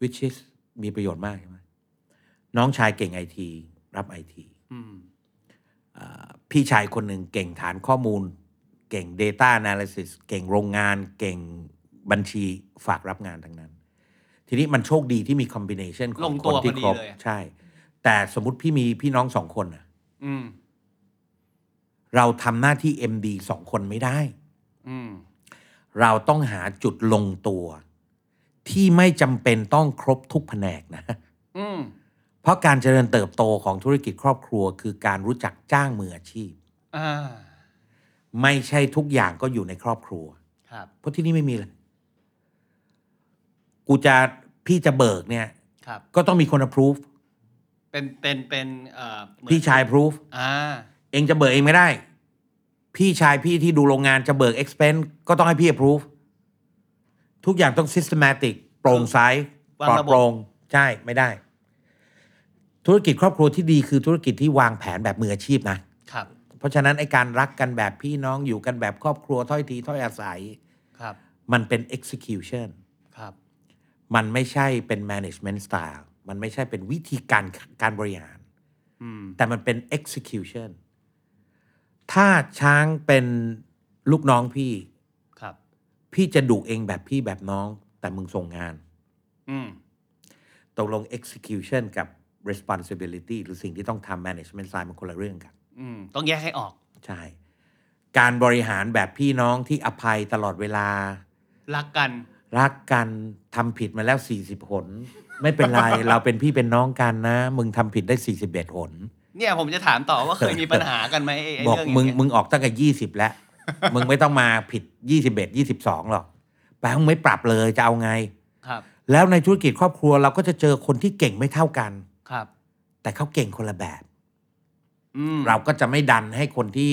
[SPEAKER 1] which is มีประโยชน์มากใช่ไหมน้องชายเก่งไอทีรับไอที
[SPEAKER 4] อืม
[SPEAKER 1] พี่ชายคนหนึ่งเก่งฐานข้อมูล เก่ง Data Analysis เก่งโรงงาน เก่งบัญชีฝากรับงานทั้งนั้น ทีนี้มันโชคดีที่มีคอมบิเนชันข
[SPEAKER 4] ล
[SPEAKER 1] อง
[SPEAKER 4] ง
[SPEAKER 1] ค
[SPEAKER 4] ตั
[SPEAKER 1] น
[SPEAKER 4] ว
[SPEAKER 1] ที่
[SPEAKER 4] พอดี
[SPEAKER 1] ครบ
[SPEAKER 4] เลยอะ
[SPEAKER 1] ใช่ แต่สมมติพี่มีพี่น้องสองคนน่ะ
[SPEAKER 4] อืม
[SPEAKER 1] เราทำหน้าที่ MD สองคนไม่ได้
[SPEAKER 4] อืม
[SPEAKER 1] เราต้องหาจุดลงตัว ที่ไม่จำเป็นต้องครบทุกแผนกนะ
[SPEAKER 4] อืม
[SPEAKER 1] เพราะการเจริญเติบโตของธุรกิจครอบครัว คือการรู้จักจ้างมืออาชีพ
[SPEAKER 4] อ่า
[SPEAKER 1] ไม่ใช่ทุกอย่างก็อยู่ในครอบครัว
[SPEAKER 4] ครับ
[SPEAKER 1] เพราะที่นี่ไม่มีเลย กูจะพี่จะเบิกเนี่ย
[SPEAKER 4] ครับ
[SPEAKER 1] ก็ต้องมีคน approve
[SPEAKER 4] เป็นเป็นเป็นเอ่อเหมือน
[SPEAKER 1] พี่ชาย approve
[SPEAKER 4] อ่า
[SPEAKER 1] เองจะเบิกเองไม่ได้ พี่ชายพี่ที่ดูโรงงานจะเบิก expense ก็ต้องให้พี่ approve ทุกอย่างต้อง systematic โปร่งใสปลอดโปร่งใช่ไม่ได้ ธุรกิจครอบครัวที่ดีคือธุรกิจที่วางแผนแบบมืออาชีพนะ
[SPEAKER 4] ครับ
[SPEAKER 1] เพราะฉะนั้นไอการรักกันแบบพี่น้องอยู่กันแบบครอบครัวถ้อยทีถ้อยอาศัย
[SPEAKER 4] ครับ
[SPEAKER 1] มันเป็น execution
[SPEAKER 4] ครับ
[SPEAKER 1] มันไม่ใช่เป็น management style มันไม่ใช่เป็นวิธีการการบริหาร
[SPEAKER 4] อืม
[SPEAKER 1] แต่มันเป็น execution ถ้าช้างเป็นลูกน้องพี่
[SPEAKER 4] ครับ
[SPEAKER 1] พี่จะดุเองแบบพี่แบบน้อง แต่มึงส่งงาน
[SPEAKER 4] อืม
[SPEAKER 1] ตกลง execution กับ responsibility หรือสิ่งที่ต้องทำ management style มันคนละเรื่องกัน
[SPEAKER 4] อืม ต้องแยกให้ออก
[SPEAKER 1] ใช่ การบริหารแบบพี่น้องที่อภัยตลอดเวลา
[SPEAKER 4] รักกัน
[SPEAKER 1] รักกันทำผิดมาแล้ว 40 หน ไม่เป็นไร เราเป็นพี่เป็นน้องกันนะ มึงทำผิดได้ 41 หน
[SPEAKER 4] เนี่ยผมจะถามต่อว่าเคยมีปัญหากันไหมไอ้ไอ้
[SPEAKER 1] บอก
[SPEAKER 4] เรื่องอย่าง
[SPEAKER 1] มึง
[SPEAKER 4] เงี้ย
[SPEAKER 1] มึงออกตั้งแต่20แล้ว มึงไม่ต้องมาผิด21 22หรอกแปลว่ามึงไม่ปรับเลยจะเอาไง
[SPEAKER 4] ครับ
[SPEAKER 1] แล้วในธุรกิจครอบครัวเราก็จะเจอคนที่เก่งไม่เท่ากัน
[SPEAKER 4] ครับ
[SPEAKER 1] แต่เขาเก่งคนละแบบ
[SPEAKER 4] อืม
[SPEAKER 1] เราก็จะไม่ดันให้คนที่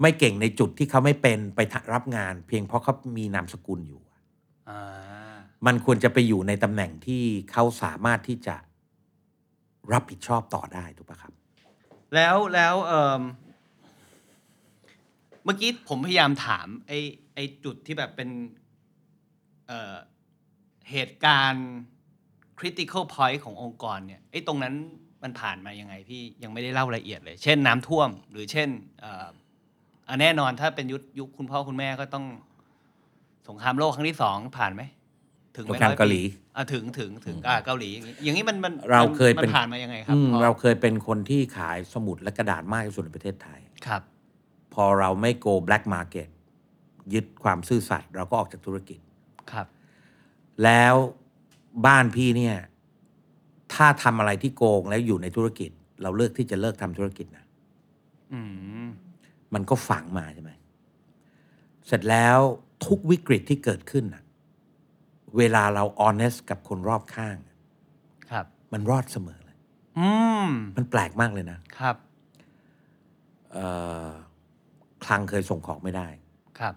[SPEAKER 1] ไม่เก่งในจุดที่เขาไม่เป็นไปรับงาน เพียงเพราะเขามีนามสกุลอยู่
[SPEAKER 4] อ่า
[SPEAKER 1] มันควรจะไปอยู่ในตำแหน่งที่เขาสามารถที่จะรับผิดชอบต่อได้ถูกปะครับ
[SPEAKER 4] แล้วแล้วเอ่มเมื่อกี้ผมพยายามถามไอ้ไอ้จุดที่แบบเป็นเอ่อเหตุการณ์ critical point ขององค์กรเนี่ยไอ้ตรงนั้นมันผ่านมายังไงพี่ยังไม่ได้เล่ารายละเอียดเลย เช่นน้ำท่วม หรือเช่นเอ่ออะแน่นอนถ้าเป็นยุคยุคคุณพ่อคุณแม่ก็ต้องสงครามโลกครั้งที่สองผ่านไหม ถึงไห
[SPEAKER 1] ส
[SPEAKER 4] ม
[SPEAKER 1] งคราม
[SPEAKER 4] ร้อยปี
[SPEAKER 1] เกาหลี
[SPEAKER 4] อะถึงถึงถึงอ่าเกาหลีอย่างงี้อย่างนี้มันมัน
[SPEAKER 1] เรา
[SPEAKER 4] มัน
[SPEAKER 1] เคยเป็น
[SPEAKER 4] มันผ่านมายังไงครับ
[SPEAKER 1] อืม
[SPEAKER 4] พอ
[SPEAKER 1] เราเคยเป็นคนที่ขายสมุดและกระดาษมากที่สุดในประเทศไทย
[SPEAKER 4] ครับ
[SPEAKER 1] พอเราไม่ go black market ยึดความซื่อสัตย์เราก็ออกจากธุรกิจ
[SPEAKER 4] ครับ
[SPEAKER 1] แล้วบ้านพี่เนี่ย ถ้าทำอะไรที่โกงแล้วอยู่ในธุรกิจ เราเลือกที่จะเลิกทำธุรกิจนะ
[SPEAKER 4] อืม
[SPEAKER 1] มันก็ฝังมาใช่ไหมเสร็จแล้วทุกวิกฤตที่เกิดขึ้นน่ะ เวลาเรา honest กับคนรอบข้าง
[SPEAKER 4] ครับ
[SPEAKER 1] มันรอดเสมอเลย
[SPEAKER 4] อืม
[SPEAKER 1] มันแปลกมากเลยนะครับ เอ่อคลังเคยส่งของไม่ได้
[SPEAKER 4] ครับ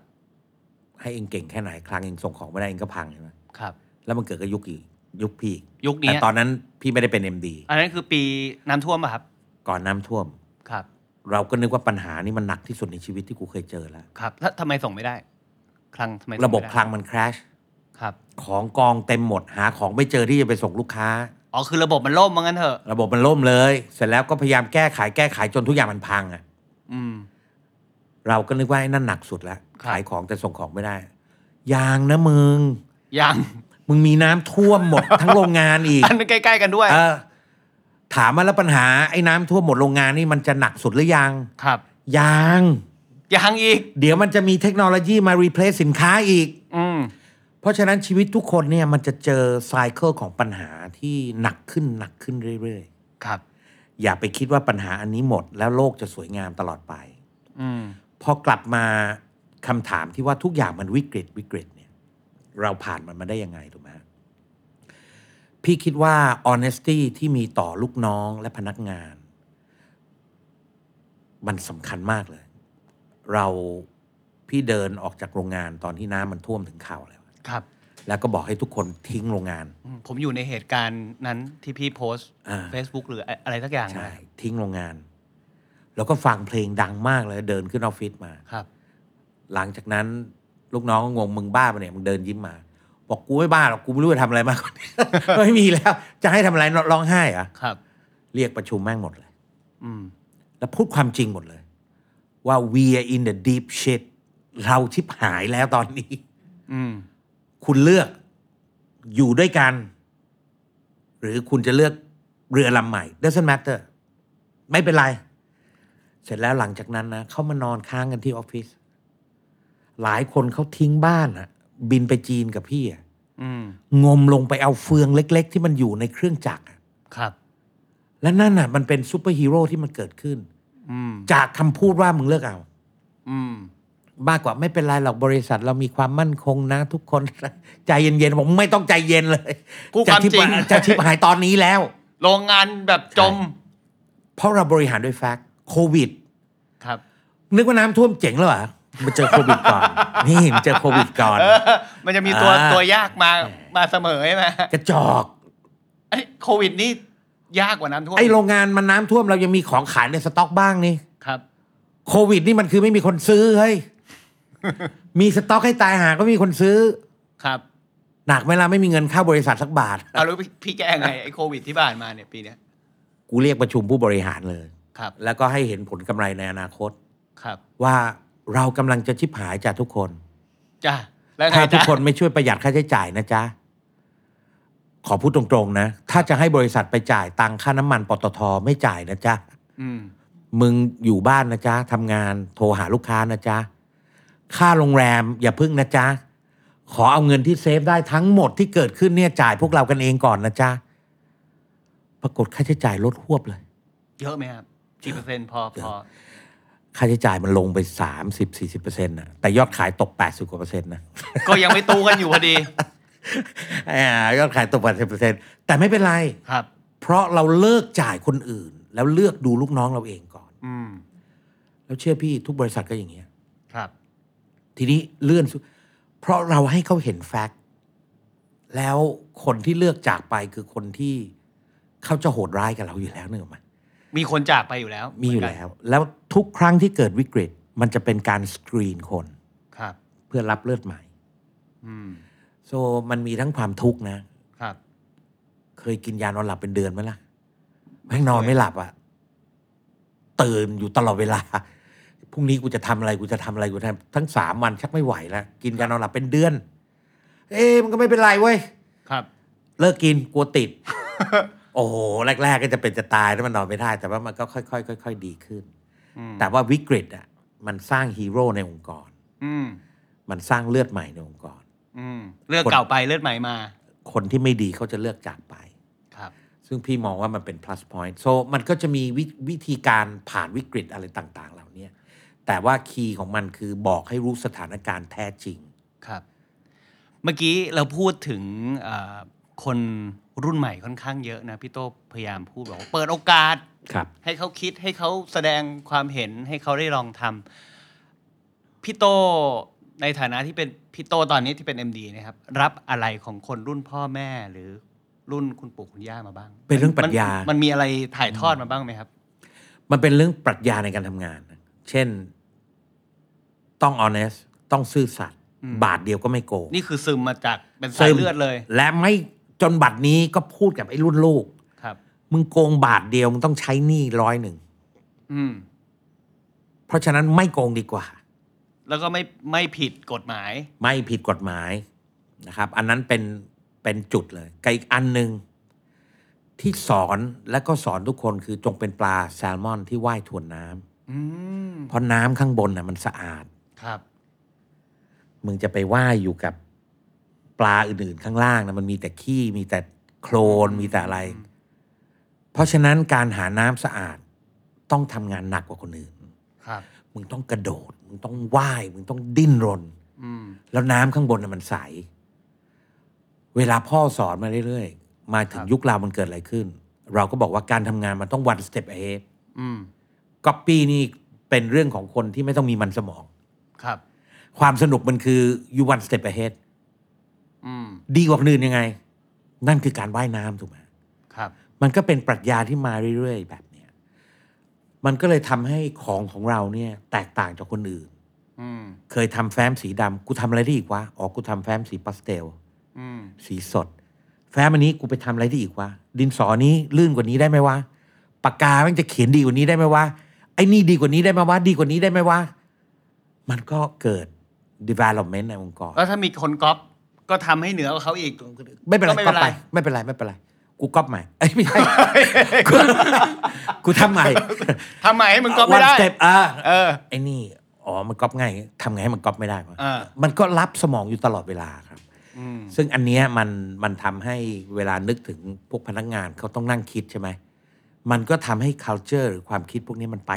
[SPEAKER 1] ให้เองเก่งแค่ไหน คลังเองส่งของไม่ได้เองก็พังใช่ไหม
[SPEAKER 4] ครับ
[SPEAKER 1] แล้วมันเกิดกับยุคอีกยุคพี่อีก
[SPEAKER 4] ยุคนี้
[SPEAKER 1] แต่ตอนนั้นพี่ไม่ได้เป็น MD
[SPEAKER 4] อันนั้นคือปีน้ำท่วมป่ะครับ
[SPEAKER 1] ก่อนน้ำท่วม
[SPEAKER 4] ครับ
[SPEAKER 1] เราก็นึกว่าปัญหานี้มันหนักที่สุดในชีวิตที่กูเคยเจอแล้ว
[SPEAKER 4] ครับถ้าทำไมส่งไม่ได้ คลังทำไมส่ง
[SPEAKER 1] ระบบ
[SPEAKER 4] ไม่ได้
[SPEAKER 1] คลังมัน crash
[SPEAKER 4] ครับ
[SPEAKER 1] ของกองเต็มหมดหาของไม่เจอที่จะไปส่งลูกค้า
[SPEAKER 4] อ๋อคือระบบมันล่มมางั้นเถอะ
[SPEAKER 1] ระบบมันล่มเลย เสร็จแล้วก็พยายามแก้ไขแก้ไขจนทุกอย่างมันพังอะ
[SPEAKER 4] อืม
[SPEAKER 1] เราก็นึกว่าไอ้นั่นหนักสุดแล้ว
[SPEAKER 4] ครับ
[SPEAKER 1] ขายของแต่ส่งของไม่ได้ยางนะมึง
[SPEAKER 4] ยัง
[SPEAKER 1] มึงมีน้ำท่วมหมด ทั้งโรงงานอีก
[SPEAKER 4] อันนั้นใกล้ๆกันด้วย
[SPEAKER 1] เออ ถามมาแล้วปัญหาไอ้น้ำท่วมหมดโรงงานนี่มันจะหนักสุดหรือยัง
[SPEAKER 4] ครับ
[SPEAKER 1] ยัง
[SPEAKER 4] ยังอีก
[SPEAKER 1] เดี๋ยวมันจะมีเทคโนโลยีมา replace สินค้าอีก
[SPEAKER 4] อืม
[SPEAKER 1] เพราะฉะนั้นชีวิตทุกคนเนี่ยมันจะเจอไซเคิลของปัญหาที่หนักขึ้นหนักขึ้นเรื่อย
[SPEAKER 4] ครับ
[SPEAKER 1] ๆอย่าไปคิดว่าปัญหาอันนี้หมด แล้วโลกจะสวยงามตลอดไป
[SPEAKER 4] อืม
[SPEAKER 1] พอกลับมาคำถามที่ว่าทุกอย่างมันวิกฤตวิกฤตเนี่ย เราผ่านมันมาได้ยังไงถูกไหมฮะพี่คิดว่า honesty ที่มีต่อลูกน้องและพนักงาน มันสำคัญมากเลย เราพี่เดินออกจากโรงงานตอนที่น้ำมันท่วมถึงเข่าแล้ว
[SPEAKER 4] ครับ
[SPEAKER 1] แล้วก็บอกให้ทุกคนทิ้งโรงงาน
[SPEAKER 4] อืมผมอยู่ในเหตุการณ์นั้นที่พี่โพสต์
[SPEAKER 1] อ่า
[SPEAKER 4] Facebook หรืออะไรสักอย่าง
[SPEAKER 1] ใช่
[SPEAKER 4] นะ
[SPEAKER 1] ทิ้งโรงงาน แล้วก็ฟังเพลงดังมากเลย เดินขึ้นออฟฟิศมา
[SPEAKER 4] ครับ
[SPEAKER 1] หลังจากนั้นลูกน้องก็งงมึงบ้าปะเนี่ยมึงเดินยิ้มมา บอกกูไม่บ้าหรอกกูไม่รู้จะทำอะไรมากกว่านี้ไม่มีแล้ว จะให้ทำอะไรร้องไห้เหรอะ
[SPEAKER 4] ครับ
[SPEAKER 1] เรียกประชุมแม่งหมดเลย
[SPEAKER 4] อืม
[SPEAKER 1] แล้วพูดความจริงหมดเลย ว่า we are in the deep shit เราชิบหายแล้วตอนนี้
[SPEAKER 4] อืม
[SPEAKER 1] คุณเลือกอยู่ด้วยกัน หรือคุณจะเลือกเรือลำใหม่ doesn't matter ไม่เป็นไร เสร็จแล้วหลังจากนั้นนะเขามานอนค้างกันที่ออฟฟิศหลายคนเขาทิ้งบ้านอะบินไปจีนกับพี่อะ
[SPEAKER 4] อืม
[SPEAKER 1] งมลงไปเอาเฟืองเล็ก ๆ ที่มันอยู่ในเครื่องจักรอะ
[SPEAKER 4] ครับ
[SPEAKER 1] และนั่นน่ะ มันเป็นซูเปอร์ฮีโร่ที่มันเกิดขึ้น
[SPEAKER 4] อืม
[SPEAKER 1] จากคำพูดว่ามึงเลือกเอา
[SPEAKER 4] อืม
[SPEAKER 1] มากกว่าไม่เป็นไรหรอกบริษัทเรามีความมั่นคงนะ ทุกคนใจเย็นๆผมไม่ต้องใจเย็นเลย
[SPEAKER 4] พูดความจริง
[SPEAKER 1] จะชิบหายตอนนี้แล้ว
[SPEAKER 4] โรงงานแบบจม
[SPEAKER 1] เพราะเราบริหารด้วยแฟกต์โควิด
[SPEAKER 4] ครับ
[SPEAKER 1] นึกว่าน้ำท่วมเจ๋งแล้วเหรอมาเจอโควิดก่อนนี่มาเจอโควิดก่อน
[SPEAKER 4] เออมันจะมีตัว
[SPEAKER 1] อ่า
[SPEAKER 4] ตัวยากมามาเสมอใช่ไหม
[SPEAKER 1] กระจอก
[SPEAKER 4] ไอ้ยโควิดนี่ยากกว่าน้ำท่วม
[SPEAKER 1] ไอโรงงานมันน้ำท่วมเรายังมีของขายในสต็อกบ้างนี่
[SPEAKER 4] ครับ
[SPEAKER 1] โควิดนี่มันคือไม่มีคนซื้อเฮ้ย มีสต็อกให้ตายหาก็มีคนซื้อ
[SPEAKER 4] ครับ
[SPEAKER 1] หนักเวลาไม่มีเงินเข้าบริษัทสักบาท
[SPEAKER 4] เอาแล้วพี่พี่แก้ไงไอ้โควิดที่ผ่านมาเนี่ยปีเนี้ย
[SPEAKER 1] กูเรียกประชุมผู้บริหารเลย
[SPEAKER 4] ครับ
[SPEAKER 1] แล้วก็ให้เห็นผลกำไรในอนาคต
[SPEAKER 4] ครับ
[SPEAKER 1] ว่าเรากำลังจะชิบหายจากทุกคน
[SPEAKER 4] จ้าแล้วไง
[SPEAKER 1] ถ้าทุก
[SPEAKER 4] จ๊ะ
[SPEAKER 1] คนไม่ช่วยประหยัดค่าใช้จ่ายนะจ๊ะ ขอพูดตรงๆนะ ถ้าจะให้บริษัทไปจ่ายตังค่าน้ำมันปตทไม่จ่ายนะจ๊ะ
[SPEAKER 4] อืม
[SPEAKER 1] มึงอยู่บ้านนะจ๊ะทำงานโทรหาลูกค้านะจ๊ะ ค่าโรงแรมอย่าพึ่งนะจ๊ะ ขอเอาเงินที่เซฟได้ทั้งหมดที่เกิดขึ้นเนี่ยจ่ายพวกเรากันเองก่อนนะจ๊ะ ปรากฏค่าใช้จ่ายลดหวบเลย
[SPEAKER 4] เยอะไหมครับกี่เปอร์เซ็นต์พอพอ
[SPEAKER 1] ค่าใช้จ่ายมันลงไปสามสิบสี่สิบเปอร์เซ็นต์นะแต่ยอดขายตกแปดสิบกว่าเปอร์เซ็นต์นะ
[SPEAKER 4] ก็ยังไม่ตู้กันอยู่พอดี
[SPEAKER 1] อ่ายอดขายตกแปดสิบเปอร์เซ็นต์แต่ไม่เป็นไร
[SPEAKER 4] ครับ
[SPEAKER 1] เพราะเราเลิกจ่ายคนอื่น แล้วเลือกดูลูกน้องเราเองก่อน
[SPEAKER 4] อืม
[SPEAKER 1] แล้วเชื่อพี่ทุกบริษัทก็อย่างเงี้ย
[SPEAKER 4] ครับ
[SPEAKER 1] ทีนี้เลื่อนสุเพราะเราให้เขาเห็นแฟกต์แล้วคนที่เลือกจากไปคือคนที่เขาจะโหดร้ายกับเราอยู่แล้วนึกออกไหม
[SPEAKER 4] มีคนจากไปอยู่แล้ว
[SPEAKER 1] มีอยู่แล้ว แล้วทุกครั้งที่เกิดวิกฤต มันจะเป็นการสกรีนคน
[SPEAKER 4] ครับ
[SPEAKER 1] เพื่อรับเลือดใหม่
[SPEAKER 4] อืม
[SPEAKER 1] โซมันมีทั้งความทุกข์นะ
[SPEAKER 4] ครับ
[SPEAKER 1] เคยกินยานอนหลับเป็นเดือนไหมล่ะแม่งนอนไม่หลับอะ่ะตื่นอยู่ตลอดเวลา พรุ่งนี้กูจะทำอะไรกูจะทำอะไรกูจะทำทั้งสามวันชักไม่ไหวแล้วกินยานอนหลับเป็นเดือน เอ๊ะมันก็ไม่เป็นไรเว้ย
[SPEAKER 4] ครับ
[SPEAKER 1] เลิกกินกลัวติด โอ้โหแรก ๆ ก็จะเป็นจะตายแล้วมันนอนไม่ได้ แต่ว่ามันก็ค่อยๆค่อยๆดีขึ้น
[SPEAKER 4] อืม
[SPEAKER 1] แต่ว่าวิกฤตอะ มันสร้างฮีโร่ในองค์กร
[SPEAKER 4] อืม
[SPEAKER 1] มันสร้างเลือดใหม่ในองค์กร
[SPEAKER 4] อืมเลือกเก่าไปเลือดใหม่มา
[SPEAKER 1] คนที่ไม่ดีเขาจะเลือกจากไป
[SPEAKER 4] ครับ
[SPEAKER 1] ซึ่งพี่มองว่ามันเป็น plus point so มันก็จะมีววิธีการผ่านวิกฤตอะไรต่าง ๆ เหล่านี้ แต่ว่าคีย์ของมันคือบอกให้รู้สถานการณ์แท้จริง
[SPEAKER 4] ครับ เมื่อกี้เราพูดถึงเอ่อคนรุ่นใหม่ค่อนข้างเยอะนะพี่โต้พยายามพูดบอกว่าเปิดโอกาส
[SPEAKER 1] ครับ
[SPEAKER 4] ให้เขาคิดให้เขาแสดงความเห็นให้เขาได้ลองทำพี่โตในฐานะที่เป็นพี่โตตอนนี้ที่เป็น MD นะครับ รับอะไรของคนรุ่นพ่อแม่หรือรุ่นคุณปู่คุณย่ามาบ้าง
[SPEAKER 1] เป็นเรื่องปรัชญา
[SPEAKER 4] นมันมีอะไรถ่ายทอดมาบ้างไหมครับ
[SPEAKER 1] มันเป็นเรื่องปรัชญาในการทำงานนะเช่น ต้อง honest ต้องซื่อสัตย์
[SPEAKER 4] อืม
[SPEAKER 1] บาทเดียวก็ไม่โกง
[SPEAKER 4] นี่คือซึมมาจากเป็นสายเลือดเลย
[SPEAKER 1] และไม่จนบัตรนี้ก็พูดกับไอ้รุ่นลูก
[SPEAKER 4] ครับ
[SPEAKER 1] มึงโกงบาทเดียวมึงต้องใช้หนี้ร้อยหนึ่ง
[SPEAKER 4] อืม
[SPEAKER 1] เพราะฉะนั้นไม่โกงดีกว่า
[SPEAKER 4] แล้วก็ไม่ไม่ผิดกฎหมาย
[SPEAKER 1] ไม่ผิดกฎหมายนะครับ อันนั้นเป็นเป็นจุดเลยกับอีกอันหนึ่งที่สอนและก็สอนทุกคนคือจงเป็นปลาแซลมอนที่ว่ายทวนน้ำ
[SPEAKER 4] อืม
[SPEAKER 1] เพราะน้ำข้างบนน่ะมันสะอาด
[SPEAKER 4] ครับ
[SPEAKER 1] มึงจะไปว่ายอยู่กับปลาอื่นๆ ข้างล่างนะมันมีแต่ขี้มีแต่โคลนมีแต่อะไร เพราะฉะนั้นการหาน้ำสะอาดต้องทำงานหนักกว่าคนอื่น
[SPEAKER 4] ครับ
[SPEAKER 1] มึงต้องกระโดด มึงต้องว่าย มึงต้องดิ้นรน
[SPEAKER 4] อืม
[SPEAKER 1] แล้วน้ำข้างบนน่ะมันใส เวลาพ่อสอนมาเรื่อยๆ มาถึง
[SPEAKER 4] ครับ
[SPEAKER 1] ยุคเรามันเกิดอะไรขึ้น เราก็บอกว่าการทำงานมันต้อง one step ahead
[SPEAKER 4] อืม
[SPEAKER 1] ก๊อปปี้นี่เป็นเรื่องของคนที่ไม่ต้องมีมันสมอง
[SPEAKER 4] ครับ
[SPEAKER 1] ความสนุกมันคือ you one step ahead
[SPEAKER 4] อืม
[SPEAKER 1] ดีกว่าคนอื่นยังไง นั่นคือการว่ายน้ำถูกไหม
[SPEAKER 4] ครับ
[SPEAKER 1] มันก็เป็นปรัชญาที่มาเรื่อยๆ แบบเนี้ยมันก็เลยทำให้ของของเราเนี่ย แตกต่างจากคนอื่น
[SPEAKER 4] อืม
[SPEAKER 1] เคยทำแฟ้มสีดำกูทำอะไรได้อีกวะอ๋อกูทำแฟ้มสีพาสเทล
[SPEAKER 4] อืม
[SPEAKER 1] สีสด แฟ้มอันนี้กูไปทำอะไรได้อีกวะดินสอนี้ลื่นกว่านี้ได้ไหมวะปากกามันจะเขียนดีกว่านี้ได้ไหมวะไอ้นี่ดีกว่านี้ได้ไหมวะดีกว่านี้ได้ไหมวะ มันก็เกิด development ในองค์กร
[SPEAKER 4] แล้วถ้ามีคนก๊อปก็ทำให้เหนือกว่าเขาอีก
[SPEAKER 1] ไม่เป็นไร
[SPEAKER 4] ก็ไม่
[SPEAKER 1] ก็
[SPEAKER 4] เป็นไร
[SPEAKER 1] ไป ไม่เป็นไร ไม่เป็นไร กูก๊อปใหม่เอ้ยไม่ใช่กูกูทำใหม่
[SPEAKER 4] ทำไมให้มึงก๊อปไม่ได้
[SPEAKER 1] One step อ่า
[SPEAKER 4] เออ
[SPEAKER 1] ไอ้นี่ อ๋อ มันก๊อปง่ายทำไงให้มันก๊อปไม่ได้วะ
[SPEAKER 4] อ่า
[SPEAKER 1] มันก็รับสมองอยู่ตลอดเวลาครับ
[SPEAKER 4] อืม
[SPEAKER 1] ซึ่งอันเนี้ยมันมันทำให้เวลานึกถึงพวกพนักงานเขาต้องนั่งคิดใช่ไหม มันก็ทำให้ culture หรือความคิดพวกนี้มันไป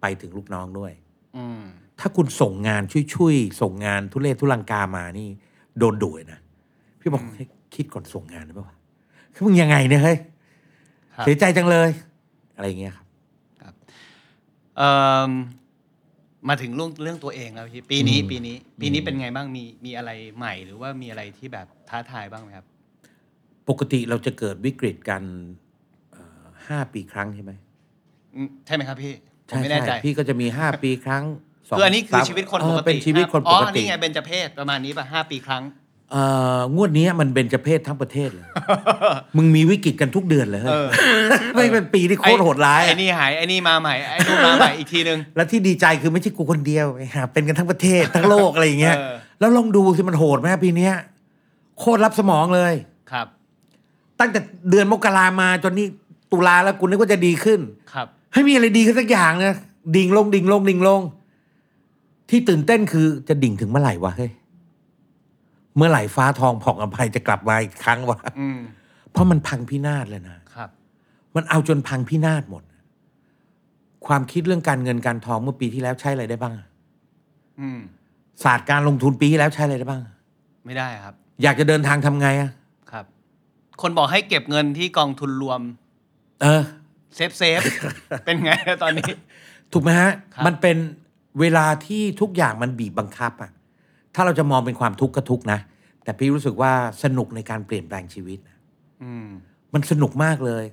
[SPEAKER 1] ไปถึงลูกน้องด้วย
[SPEAKER 4] อืม
[SPEAKER 1] ถ้าคุณส่งงานช่วยๆส่งงานทุเรศทุลังกามานี่ โดนดุเลยนะพี่บอกให้คิดก่อนส่งงานได้ปะวะคือมึงยังไงเนี่ยเฮ้ย
[SPEAKER 4] ครับ
[SPEAKER 1] เสียใจจังเลย อะไรอย่างเงี้ยครับ
[SPEAKER 4] เอ่อมาถึงเรื่องเรื่องตัวเองแล้วพี่ปีนี้
[SPEAKER 1] อืม
[SPEAKER 4] ปีนี้ ปีนี้เป็นไงบ้างมีมีอะไรใหม่หรือว่ามีอะไรที่แบบท้าทายบ้างไหมครับ
[SPEAKER 1] ปกติเราจะเกิดวิกฤตกันเอ่อห้าปีครั้งใช่ไหม
[SPEAKER 4] อืมใช่ไหมครับพี่ผม
[SPEAKER 1] ช่
[SPEAKER 4] ไม่แน่ใจ
[SPEAKER 1] ช่พี่ก็จะมีห้าปีครั้งสง
[SPEAKER 4] คืออันนี้คือ
[SPEAKER 1] สาม
[SPEAKER 4] ชีวิตคน
[SPEAKER 1] เอ
[SPEAKER 4] ป
[SPEAKER 1] อก
[SPEAKER 4] ติ
[SPEAKER 1] เป็นชีวิตคนป
[SPEAKER 4] อ๋อก
[SPEAKER 1] ติ
[SPEAKER 4] นี่ไงเบญจเพศประมาณนี้ป่ะห้าปีครั้ง
[SPEAKER 1] เอ่องวดนี้มันเบญจเพศทั้งประเทศเลย มึงมีวิกฤตกันทุกเดือนเลยเฮ้ย
[SPEAKER 4] เออ
[SPEAKER 1] ไม่เป็นปีที่โคตรโหดร้าย
[SPEAKER 4] ไอ้
[SPEAKER 1] อะ
[SPEAKER 4] นี่หายไอ้นี่มาใหม่ไอ้นู่นมาใหม่อีกทีนึง
[SPEAKER 1] แล้วที่ดีใจคือไม่ใช่กูคนเดียวไอ้ห่าเป็นกันทั้งประเทศทั้งโลกอะไรอย่างเงี้ย
[SPEAKER 4] เออ
[SPEAKER 1] แล้วลองดูสิมันโหดไหมปีเนี้ยโคตรรับสมองเลย
[SPEAKER 4] ครับ
[SPEAKER 1] ตั้งแต่เดือนมกรามาจนนี่ตุลาแล้วกูนึกว่าจะดีขึ้น
[SPEAKER 4] ครับ
[SPEAKER 1] ให้มีอะไรดีขึ้นสักอย่างนะดิ่งลงดิ่งลงดิ่งลง ที่ตื่นเต้นคือจะดิ่งถึงเมื่อไหร่วะเฮ้ยเมื่อไหร่ฟ้าทองผ่องอภัยจะกลับมาอีกครั้งวะ
[SPEAKER 4] อืม
[SPEAKER 1] เพราะมันพังพินาศเลยนะ
[SPEAKER 4] ครับ
[SPEAKER 1] มันเอาจนพังพินาศหมด ความคิดเรื่องการเงินการทองเมื่อปีที่แล้วใช้อะไรได้บ้าง
[SPEAKER 4] อืม
[SPEAKER 1] ศาสตร์การลงทุนปีที่แล้วใช้อะไรได้บ้าง
[SPEAKER 4] ไม่ได้ครับ
[SPEAKER 1] อยากจะเดินทางทำไงอะ
[SPEAKER 4] ครับ คนบอกให้เก็บเงินที่กองทุนรวม
[SPEAKER 1] เออ
[SPEAKER 4] safe safe เป็นไงตอนนี้
[SPEAKER 1] ถูกไหมฮะ
[SPEAKER 4] ครับ
[SPEAKER 1] มันเป็น เวลาที่ทุกอย่างมันบีบบังคับอะถ้าเราจะมองเป็นความทุกข์ก็ทุกข์นะ แต่พี่รู้สึกว่าสนุกในการเปลี่ยนแปลงชีวิตนะ
[SPEAKER 4] อืม
[SPEAKER 1] มันสนุกมากเลย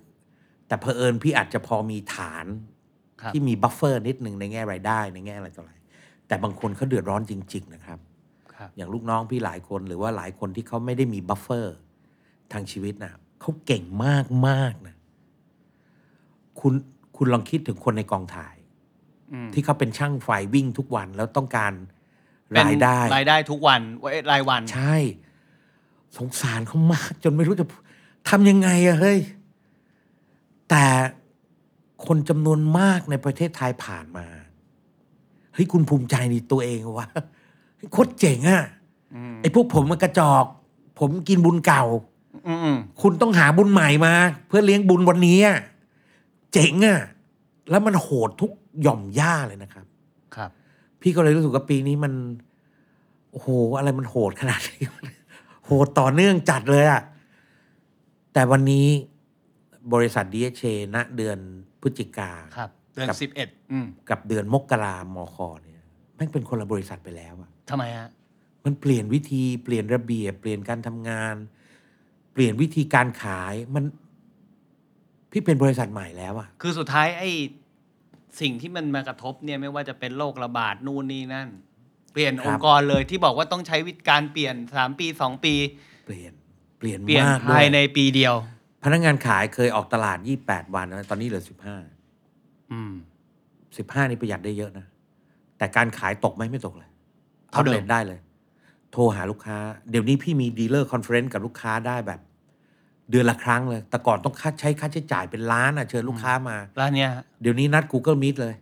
[SPEAKER 1] แต่เพอเอิญพี่อาจจะพอมีฐาน
[SPEAKER 4] ครับ
[SPEAKER 1] ที่มี buffer นิดหนึ่งในแง่รายได้ ในแง่อะไรต่ออะไร แต่บางคนเขาเดือดร้อนจริง ๆ นะครับ
[SPEAKER 4] ครับ
[SPEAKER 1] อย่างลูกน้องพี่หลายคนหรือว่าหลายคนที่เขาไม่ได้มี buffer ทางชีวิตนะเขาเก่งมากมากๆนะ คุณคุณลองคิดถึงคนในกองถ่าย
[SPEAKER 4] อืม
[SPEAKER 1] ที่เขาเป็นช่างไฟวิ่งทุกวันแล้วต้องการ
[SPEAKER 4] เป็น
[SPEAKER 1] รายได้
[SPEAKER 4] รายได้ทุกวันไว้รายวัน
[SPEAKER 1] ใช่ สงสารเขามาก จนไม่รู้จะทำยังไงอะเฮ้ย แต่คนจำนวนมากในประเทศไทยผ่านมา เฮ้ย คุณภูมิใจในตัวเองวะเฮ้ยโคตรเจ๋งอะ
[SPEAKER 4] อืม
[SPEAKER 1] ไอ้พวกผมมันกระจอก ผมกินบุญเก่า
[SPEAKER 4] อืมอืม
[SPEAKER 1] คุณต้องหาบุญใหม่มา เพื่อเลี้ยงบุญวันนี้อะเจ๋งอะแล้วมันโหดทุก หย่อมย่าเลยนะครับ
[SPEAKER 4] ครับ
[SPEAKER 1] พี่ก็เลยรู้สึกว่าปีนี้มันโอ้โหอะไรมันโหดขนาดนี้ โหดต่อเนื่องจัดเลยอะแต่วันนี้บริษัท DHA ณเดือนพฤศจิกา
[SPEAKER 4] ครับ เดือน
[SPEAKER 1] ครับ
[SPEAKER 4] สิบเอ็ดอืม
[SPEAKER 1] กับเดือนมกรามคเนี่ยแม่งเป็นคนละบริษัทไปแล้วอะ
[SPEAKER 4] ทำไมฮะ
[SPEAKER 1] มันเปลี่ยนวิธีเปลี่ยนระเบียบ เปลี่ยนการทำงาน เปลี่ยนวิธีการขายมัน พี่เป็นบริษัทใหม่แล้วอะ
[SPEAKER 4] คือสุดท้ายไอ้ สิ่งที่มันมากระทบเนี่ยไม่ว่าจะเป็นโรคระบาดนู่นนี่นั่น เปลี่ยนองค์กรเลยที่บอกว่าต้องใช้วิธีการเปลี่ยนสามปีสองปี
[SPEAKER 1] เปลี่ยนเปลี่ยน
[SPEAKER 4] เปลี่ยน
[SPEAKER 1] มากด้ว
[SPEAKER 4] ภายในปีเดียว
[SPEAKER 1] พนักงานขายเคยออกตลาด28วันนะตอนนี้เหลือ15
[SPEAKER 4] อืม
[SPEAKER 1] 15นี่ประหยัดได้เยอะนะ แต่การขายตกไหมไม่ตกเลย
[SPEAKER 4] เท่าเดิม
[SPEAKER 1] อัปดตได้เลย โทรหาลูกค้า เดี๋ยวนี้พี่มี dealer conference กับลูกค้าได้แบบ เดือนละครั้งเลย แต่ก่อนต้องค่าใช้ค่าใช้จ่ายเป็นล้านอะเชิญลูกค้ามา
[SPEAKER 4] แล้วเนี่ยฮะ
[SPEAKER 1] เดี๋ยวนี้นัด Google Meet เลย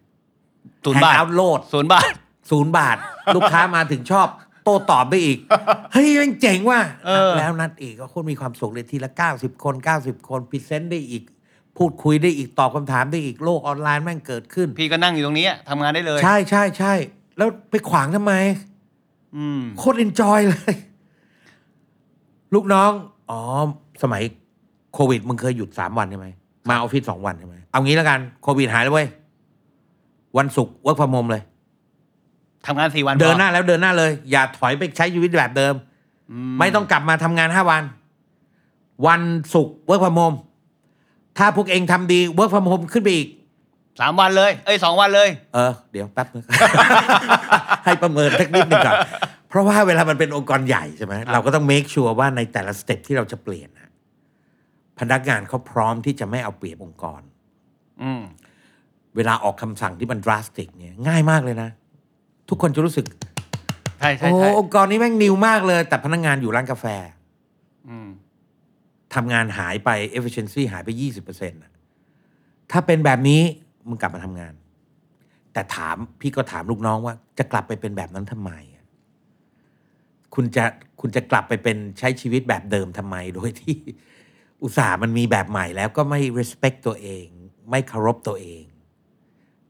[SPEAKER 4] ศูนย์บาท
[SPEAKER 1] เอาโหลด
[SPEAKER 4] ศูนย์บาท
[SPEAKER 1] ศูนย์บาท ลูกค้ามาถึงชอบ โต้ตอบได้อีก เฮ้ยแม่งเจ๋งว่ะ
[SPEAKER 4] เออ
[SPEAKER 1] แล้วนัดอีกก็คนมีความสุขเลยทีละ 90 คน 90 คน present ได้อีก พูดคุยได้อีกตอบคำถามได้อีกโลกออนไลน์แม่งเกิดขึ้น
[SPEAKER 4] พี่ก็นั่งอยู่ตรงนี้ทำงานได้เลย
[SPEAKER 1] ใช่ใช่ใช่แล้วไปขวางทำไม
[SPEAKER 4] อืม
[SPEAKER 1] โคตร enjoy เลย ลูกน้อง อ๋อ สมัยโควิดมึงเคยหยุดสามวันใช่ไหมมาออฟฟิศสองวันใช่ไหมเอางี้แล้วกันโควิดหายแล้วเว้ยวันศุกร์ work from home เลย
[SPEAKER 4] ทำงานสี่วัน
[SPEAKER 1] เดินหน้าแล้วเดินหน้าเลย อย่าถอยไปใช้ชีวิตแบบเดิม
[SPEAKER 4] อืม
[SPEAKER 1] ไม่ต้องกลับมาทำงานห้าวัน วันศุกร์ work from home ถ้าพวกเอ็งทำดี work from home ขึ้นไปอีก
[SPEAKER 4] สามวันเลย เอ้ยสองวันเลย
[SPEAKER 1] เออ เดี๋ยวแป๊บนึงให้ประเมินสักนิดหนึ่งก่อน เพราะว่าเวลามันเป็นองค์กรใหญ่ใช่ไหมเราก็ต้อง make sure ว่าในแต่ละ step ที่เราจะเปลี่ยนนะ พนักงานเขาพร้อมที่จะไม่เอาเปรียบองค์กร
[SPEAKER 4] อืม
[SPEAKER 1] เวลาออกคำสั่งที่มัน drastic เนี่ยง่ายมากเลยนะ ทุกคนจะรู้สึก
[SPEAKER 4] ใช่ใช่
[SPEAKER 1] โอ้
[SPEAKER 4] ใช่
[SPEAKER 1] องค์กรนี้แม่งนิวมากเลย แต่พนักงานอยู่ร้านกาแฟ
[SPEAKER 4] อืม
[SPEAKER 1] ทำงานหายไป efficiency หายไป20%นะถ้าเป็นแบบนี้มึงกลับมาทำงาน แต่ถามพี่ก็ถามลูกน้องว่า จะกลับไปเป็นแบบนั้นทำไมอะคุณจะคุณจะกลับไปเป็นใช้ชีวิตแบบเดิมทำไมโดยที่ อุตส่าห์มันมีแบบใหม่แล้วก็ไม่ respect ตัวเอง ไม่เคารพตัวเอง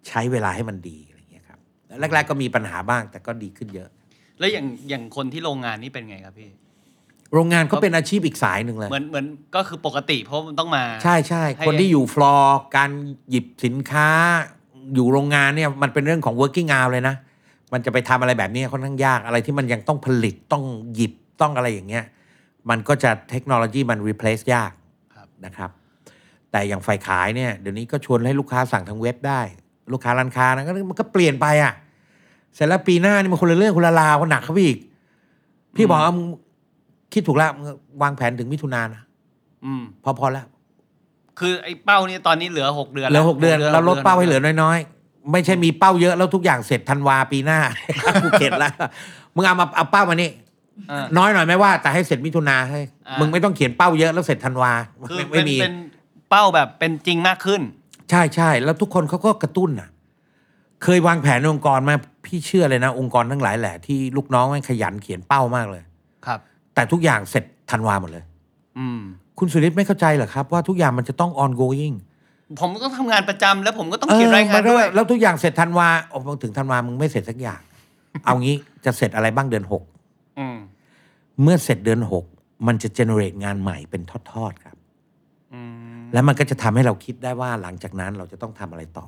[SPEAKER 1] ใช้เวลาให้มันดีอะไรอย่างเงี้ยครับแรก ๆ ก็มีปัญหาบ้างแต่ก็ดีขึ้นเยอะ
[SPEAKER 4] แล้วอย่างอย่างคนที่โรงงานนี่เป็นไงครับพี่
[SPEAKER 1] โรงงานเขาเป็นอาชีพอีกสายหนึ่งเลย
[SPEAKER 4] เหมือนเหมือนก็คือปกติเพราะมันต้องมา
[SPEAKER 1] ใช่ใช่
[SPEAKER 4] ให้
[SPEAKER 1] คนที่อยู่ฟลอร์การหยิบสินค้า อยู่โรงงานเนี่ยมันเป็นเรื่องของ working hour เลยนะ มันจะไปทำอะไรแบบนี้ค่อนข้างยากอะไรที่มันยังต้องผลิตต้องหยิบต้องอะไรอย่างเงี้ย มันก็จะเทคโนโลยีมัน replace ยาก
[SPEAKER 4] ครับ
[SPEAKER 1] นะครับ แต่อย่างฝ่ายขายเนี่ยเดี๋ยวนี้ก็ชวนให้ลูกค้าสั่งทางเว็บได้ ลูกค้าร้านค้านะก็มันก็เปลี่ยนไปอะ เสร็จแล้วปีหน้านี่มันคนละเรื่องคนละราวคนหนักเขาไปอีก พี่บอกว่ามึงคิดถูกแล้วมึงวางแผนถึงมิถุนายนนะ
[SPEAKER 4] อืม
[SPEAKER 1] พอพอแล้ว
[SPEAKER 4] คือไอ้เป้านี่ตอนนี้เหลือหกเดือน
[SPEAKER 1] เหลือหกเดือนเราลดเป้าให้เหลือ
[SPEAKER 4] หกดืน
[SPEAKER 1] น้อยๆ ไม่ใช่มีเป้าเยอะแล้วทุกอย่างเสร็จธันวาปีหน้ากูเข็ดแล้วมึงเอามาเอาเป้ามานี่
[SPEAKER 4] อ่า
[SPEAKER 1] น้อยหน่อยไหมว่าแต่ให้เสร็จมิถุนาให้
[SPEAKER 4] อ่ามึ
[SPEAKER 1] มึงไม่ต้องเขียนเป้าเยอะแล้วเสร็จธันวา
[SPEAKER 4] คือ
[SPEAKER 1] ไม่
[SPEAKER 4] เป็
[SPEAKER 1] ไม่
[SPEAKER 4] น
[SPEAKER 1] มี
[SPEAKER 4] เป็นเป้าแบบเป็นจริงมากขึ้น
[SPEAKER 1] ใช่ใช่แล้วทุกคนเขาก็กระตุ้นอะ เคยวางแผนในองค์กรมาพี่เชื่อเลยนะ องค์กรทั้งหลายแหละที่ลูกน้องแม่งขยันเขียนเป้ามากเลย
[SPEAKER 4] ครับ
[SPEAKER 1] แต่ทุกอย่างเสร็จธันวาหมดเลย
[SPEAKER 4] อืม
[SPEAKER 1] คุณสุริศไม่เข้าใจเหรอครับ ว่าทุกอย่างมันจะต้อง ongoing
[SPEAKER 4] ผมก็ต้องทำงานประจำแล้วผมก็ต้องเขียนรายงานด้วย
[SPEAKER 1] เออแล้วทุกอย่างเสร็จธันวาโอ้ถึงธันวามึงไม่เสร็จสักอย่าง เอางี้จะเสร็จอะไรบ้างเดือนหก
[SPEAKER 4] อืม
[SPEAKER 1] เมื่อเสร็จเดือนหกมันจะ generate งานใหม่เป็นทอดๆครับ
[SPEAKER 4] อืม
[SPEAKER 1] แล้วมันก็จะทำให้เราคิดได้ว่าหลังจากนั้นเราจะต้องทำอะไรต่อ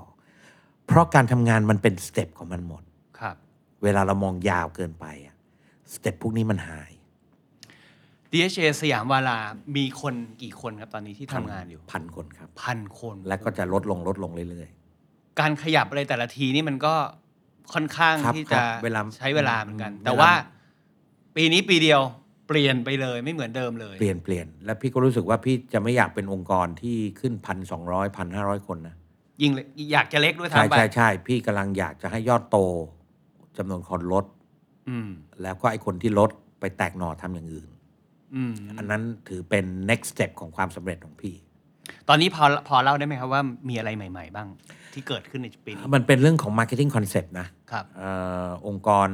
[SPEAKER 1] เพราะการทำงานมันเป็นสเต็ปของมันหมด
[SPEAKER 4] ครับ
[SPEAKER 1] เวลาเรามองยาวเกินไปอะสเต็ปพวกนี้มันหาย
[SPEAKER 4] DHA สยามวาลา มีคนกี่คนครับตอนนี้ที่ทำงานอยู่
[SPEAKER 1] พันคนครับ
[SPEAKER 4] พันคน
[SPEAKER 1] และก็จะลดลงลดลงเรื่อย
[SPEAKER 4] การขยับอะไรแต่ละทีนี่มันก็ค่อนข้าง
[SPEAKER 1] ครับ
[SPEAKER 4] ที่
[SPEAKER 1] ครั
[SPEAKER 4] จะ
[SPEAKER 1] บเวลา
[SPEAKER 4] ใช้เวลาเหมือนกัน
[SPEAKER 1] เวลา
[SPEAKER 4] แต่ว่า ปีนี้ปีเดียวเปลี่ยนไปเลยไม่เหมือนเดิมเลย
[SPEAKER 1] ๆเปลี่ยนเปลี่ยนแล้วพี่ก็รู้สึกว่าพี่จะไม่อยากเป็นองค์กรที่ขึ้นพันสองร้อยพันห้าร้อยคนนะ
[SPEAKER 4] ยิ่งเล็กอยากจะเล็กด้วย
[SPEAKER 1] ใช่
[SPEAKER 4] ทำไป
[SPEAKER 1] ใช่ใช่พี่กำลังอยากจะให้ยอดโตจำนวนคนลด
[SPEAKER 4] อืม
[SPEAKER 1] แล้วก็ไอ้คนที่ลดไปแตกหน่อทำอย่างอื่น
[SPEAKER 4] อืม
[SPEAKER 1] อันนั้นถือเป็น next step ของความสำเร็จของพี่
[SPEAKER 4] ตอนนี้พอพอเล่าได้ไหมครับว่ามีอะไรใหม่ ๆ บ้าง ที่เกิดขึ้นในปีนี้
[SPEAKER 1] มันเป็นเรื่องของ marketing concept นะครับเออองค์กร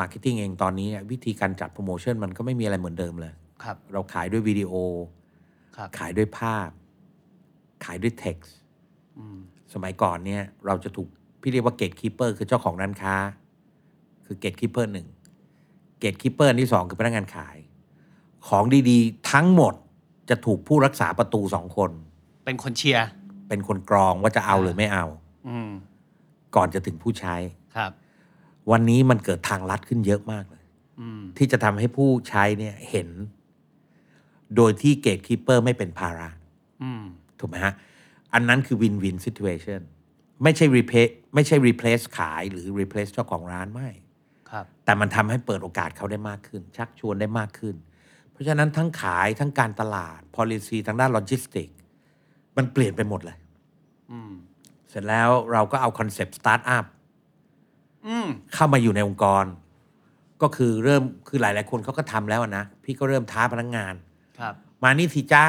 [SPEAKER 1] marketing เองตอนนี้วิธีการจัดโปรโมชั่นมันก็ไม่มีอะไรเหมือนเดิมเลย
[SPEAKER 4] ครับ
[SPEAKER 1] เราขายด้วยวิดีโอ
[SPEAKER 4] ครับ
[SPEAKER 1] ขายด้วยภาพ ขายด้วย text
[SPEAKER 4] อืม
[SPEAKER 1] สมัยก่อนเนี่ยเราจะถูกพี่เรียกว่า gatekeeper คือเจ้าของร้านค้า คือ gatekeeper หนึ่ง gatekeeper ที่สองคือพนักงานขาย ของดีๆ ทั้งหมดจะถูกผู้รักษาประตูสองคน
[SPEAKER 4] เป็นคนเชียร์
[SPEAKER 1] เป็นคนกรองว่าจะเอาหรือไม่เอา
[SPEAKER 4] อืม
[SPEAKER 1] ก่อนจะถึงผู้ใช้
[SPEAKER 4] ครับ
[SPEAKER 1] วันนี้มันเกิดทางลัดขึ้นเยอะมากเลย
[SPEAKER 4] อืม
[SPEAKER 1] ที่จะทำให้ผู้ใช้เนี่ยเห็น โดยที่ gatekeeper ไม่เป็นภาระ
[SPEAKER 4] อืม
[SPEAKER 1] ถูกไหมฮะ อันนั้นคือ win win situation ไม่ใช่ replace ไม่ใช่ replace ขายหรือ replace เจ้าของร้านไม่
[SPEAKER 4] ครับ
[SPEAKER 1] แต่มันทำให้เปิดโอกาสเขาได้มากขึ้น ชักชวนได้มากขึ้น เพราะฉะนั้นทั้งขายทั้งการตลาด policy ทางด้านโลจิสติก มันเปลี่ยนไปหมดเลย
[SPEAKER 4] อืม
[SPEAKER 1] เสร็จแล้วเราก็เอา concept สตาร์ทอัพ
[SPEAKER 4] อืม
[SPEAKER 1] เข้ามาอยู่ในองค์กร ก็คือเริ่มคือหลาย ๆ คนเขาก็ทำแล้วอะนะ พี่ก็เริ่มท้าพนักงาน
[SPEAKER 4] ครับ
[SPEAKER 1] มานี่สิจ้า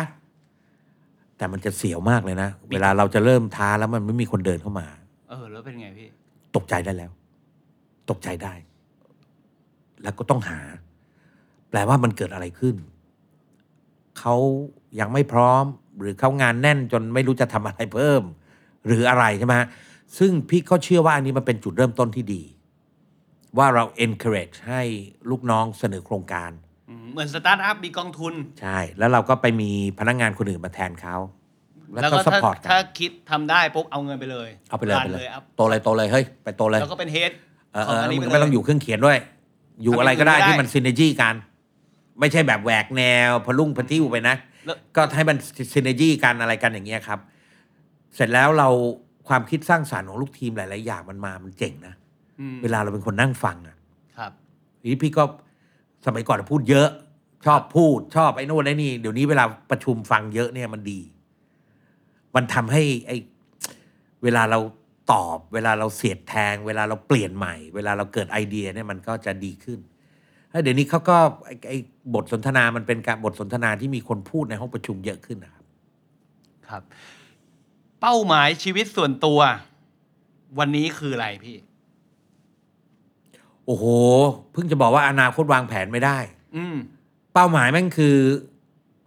[SPEAKER 1] แต่มันจะเสียวมากเลยนะ เวลาเราจะเริ่มท้าแล้วมันไม่มีคนเดินเข้ามา
[SPEAKER 4] เออ แล้วเป็นไงพี่
[SPEAKER 1] ตกใจได้แล้ว ตกใจได้ แล้วก็ต้องหา แปลว่ามันเกิดอะไรขึ้น เขายังไม่พร้อม หรือเขางานแน่นจนไม่รู้จะทำอะไรเพิ่ม หรืออะไรใช่ไหมฮะซึ่งพี่ก็เชื่อว่าอันนี้มันเป็นจุดเริ่มต้นที่ดี ว่าเรา encourage ให้ลูกน้องเสนอโครงการ
[SPEAKER 4] อืมเหมือนสตาร์ทอัพมีกองทุน
[SPEAKER 1] ใช่ แล้วเราก็ไปมีพนักงานคนอื่นมาแทนเขาแล้ว
[SPEAKER 4] แล้ว
[SPEAKER 1] ก็
[SPEAKER 4] ก็
[SPEAKER 1] ส
[SPEAKER 4] ถ้า
[SPEAKER 1] ปอร์ตกั
[SPEAKER 4] ถ้านคิดทำได้ปุ๊บเอาเงินไปเลย
[SPEAKER 1] เอาไปเลย
[SPEAKER 4] รัน
[SPEAKER 1] ไปเลย
[SPEAKER 4] อัพ
[SPEAKER 1] โตเลยโตเลยเฮ้ยไปโตเลย
[SPEAKER 4] แล้วก็เป็นเฮด
[SPEAKER 1] เออ
[SPEAKER 4] ข
[SPEAKER 1] เอ
[SPEAKER 4] อง
[SPEAKER 1] อ
[SPEAKER 4] อันนี้
[SPEAKER 1] มึง
[SPEAKER 4] ไป
[SPEAKER 1] ก็ไม่
[SPEAKER 4] เลย
[SPEAKER 1] ต้องอยู่เครื่องเขียนด้วย อยู่
[SPEAKER 4] ทำ
[SPEAKER 1] อะไรก็ได้
[SPEAKER 4] อย่างอื่น
[SPEAKER 1] ที่
[SPEAKER 4] ได้
[SPEAKER 1] มันซินเนจีกัน ไม่ใช่แบบแหวกแนวพลุ่งพติ้วไปนะ
[SPEAKER 4] แล้ว
[SPEAKER 1] ก็ให้มันซินเนจีกันอะไรกันอย่างเงี้ยครับ เสร็จแล้วเราความคิดสร้างสรรค์ของลูกทีมหลาย ๆ อย่างมันมามันเจ๋งนะ
[SPEAKER 4] อืม
[SPEAKER 1] เวลาเราเป็นคนนั่งฟังอะ
[SPEAKER 4] ครับ
[SPEAKER 1] ทีนี้พี่ก็สมัยก่อนพูดเยอะ ชอบพูดชอบไอ้นู่นไอ้นี่เดี๋ยวนี้เวลาประชุมฟังเยอะเนี่ยมันดี มันทำให้ไอ้เวลาเราตอบ เวลาเราเสียดแทง เวลาเราเปลี่ยนใหม่ เวลาเราเกิดไอเดียเนี่ยมันก็จะดีขึ้น แล้วเดี๋ยวนี้เขาก็ไอ้ไอ้บทสนทนามันเป็นการบทสนทนาที่มีคนพูดในห้องประชุมเยอะขึ้นนะครับ
[SPEAKER 4] ครับ เป้าหมายชีวิตส่วนตัว วันนี้คืออะไรพี่
[SPEAKER 1] โอ้โห เพิ่งจะบอกว่าอนาคตวางแผนไม่ได้
[SPEAKER 4] อืม
[SPEAKER 1] เป้าหมายแม่งคือ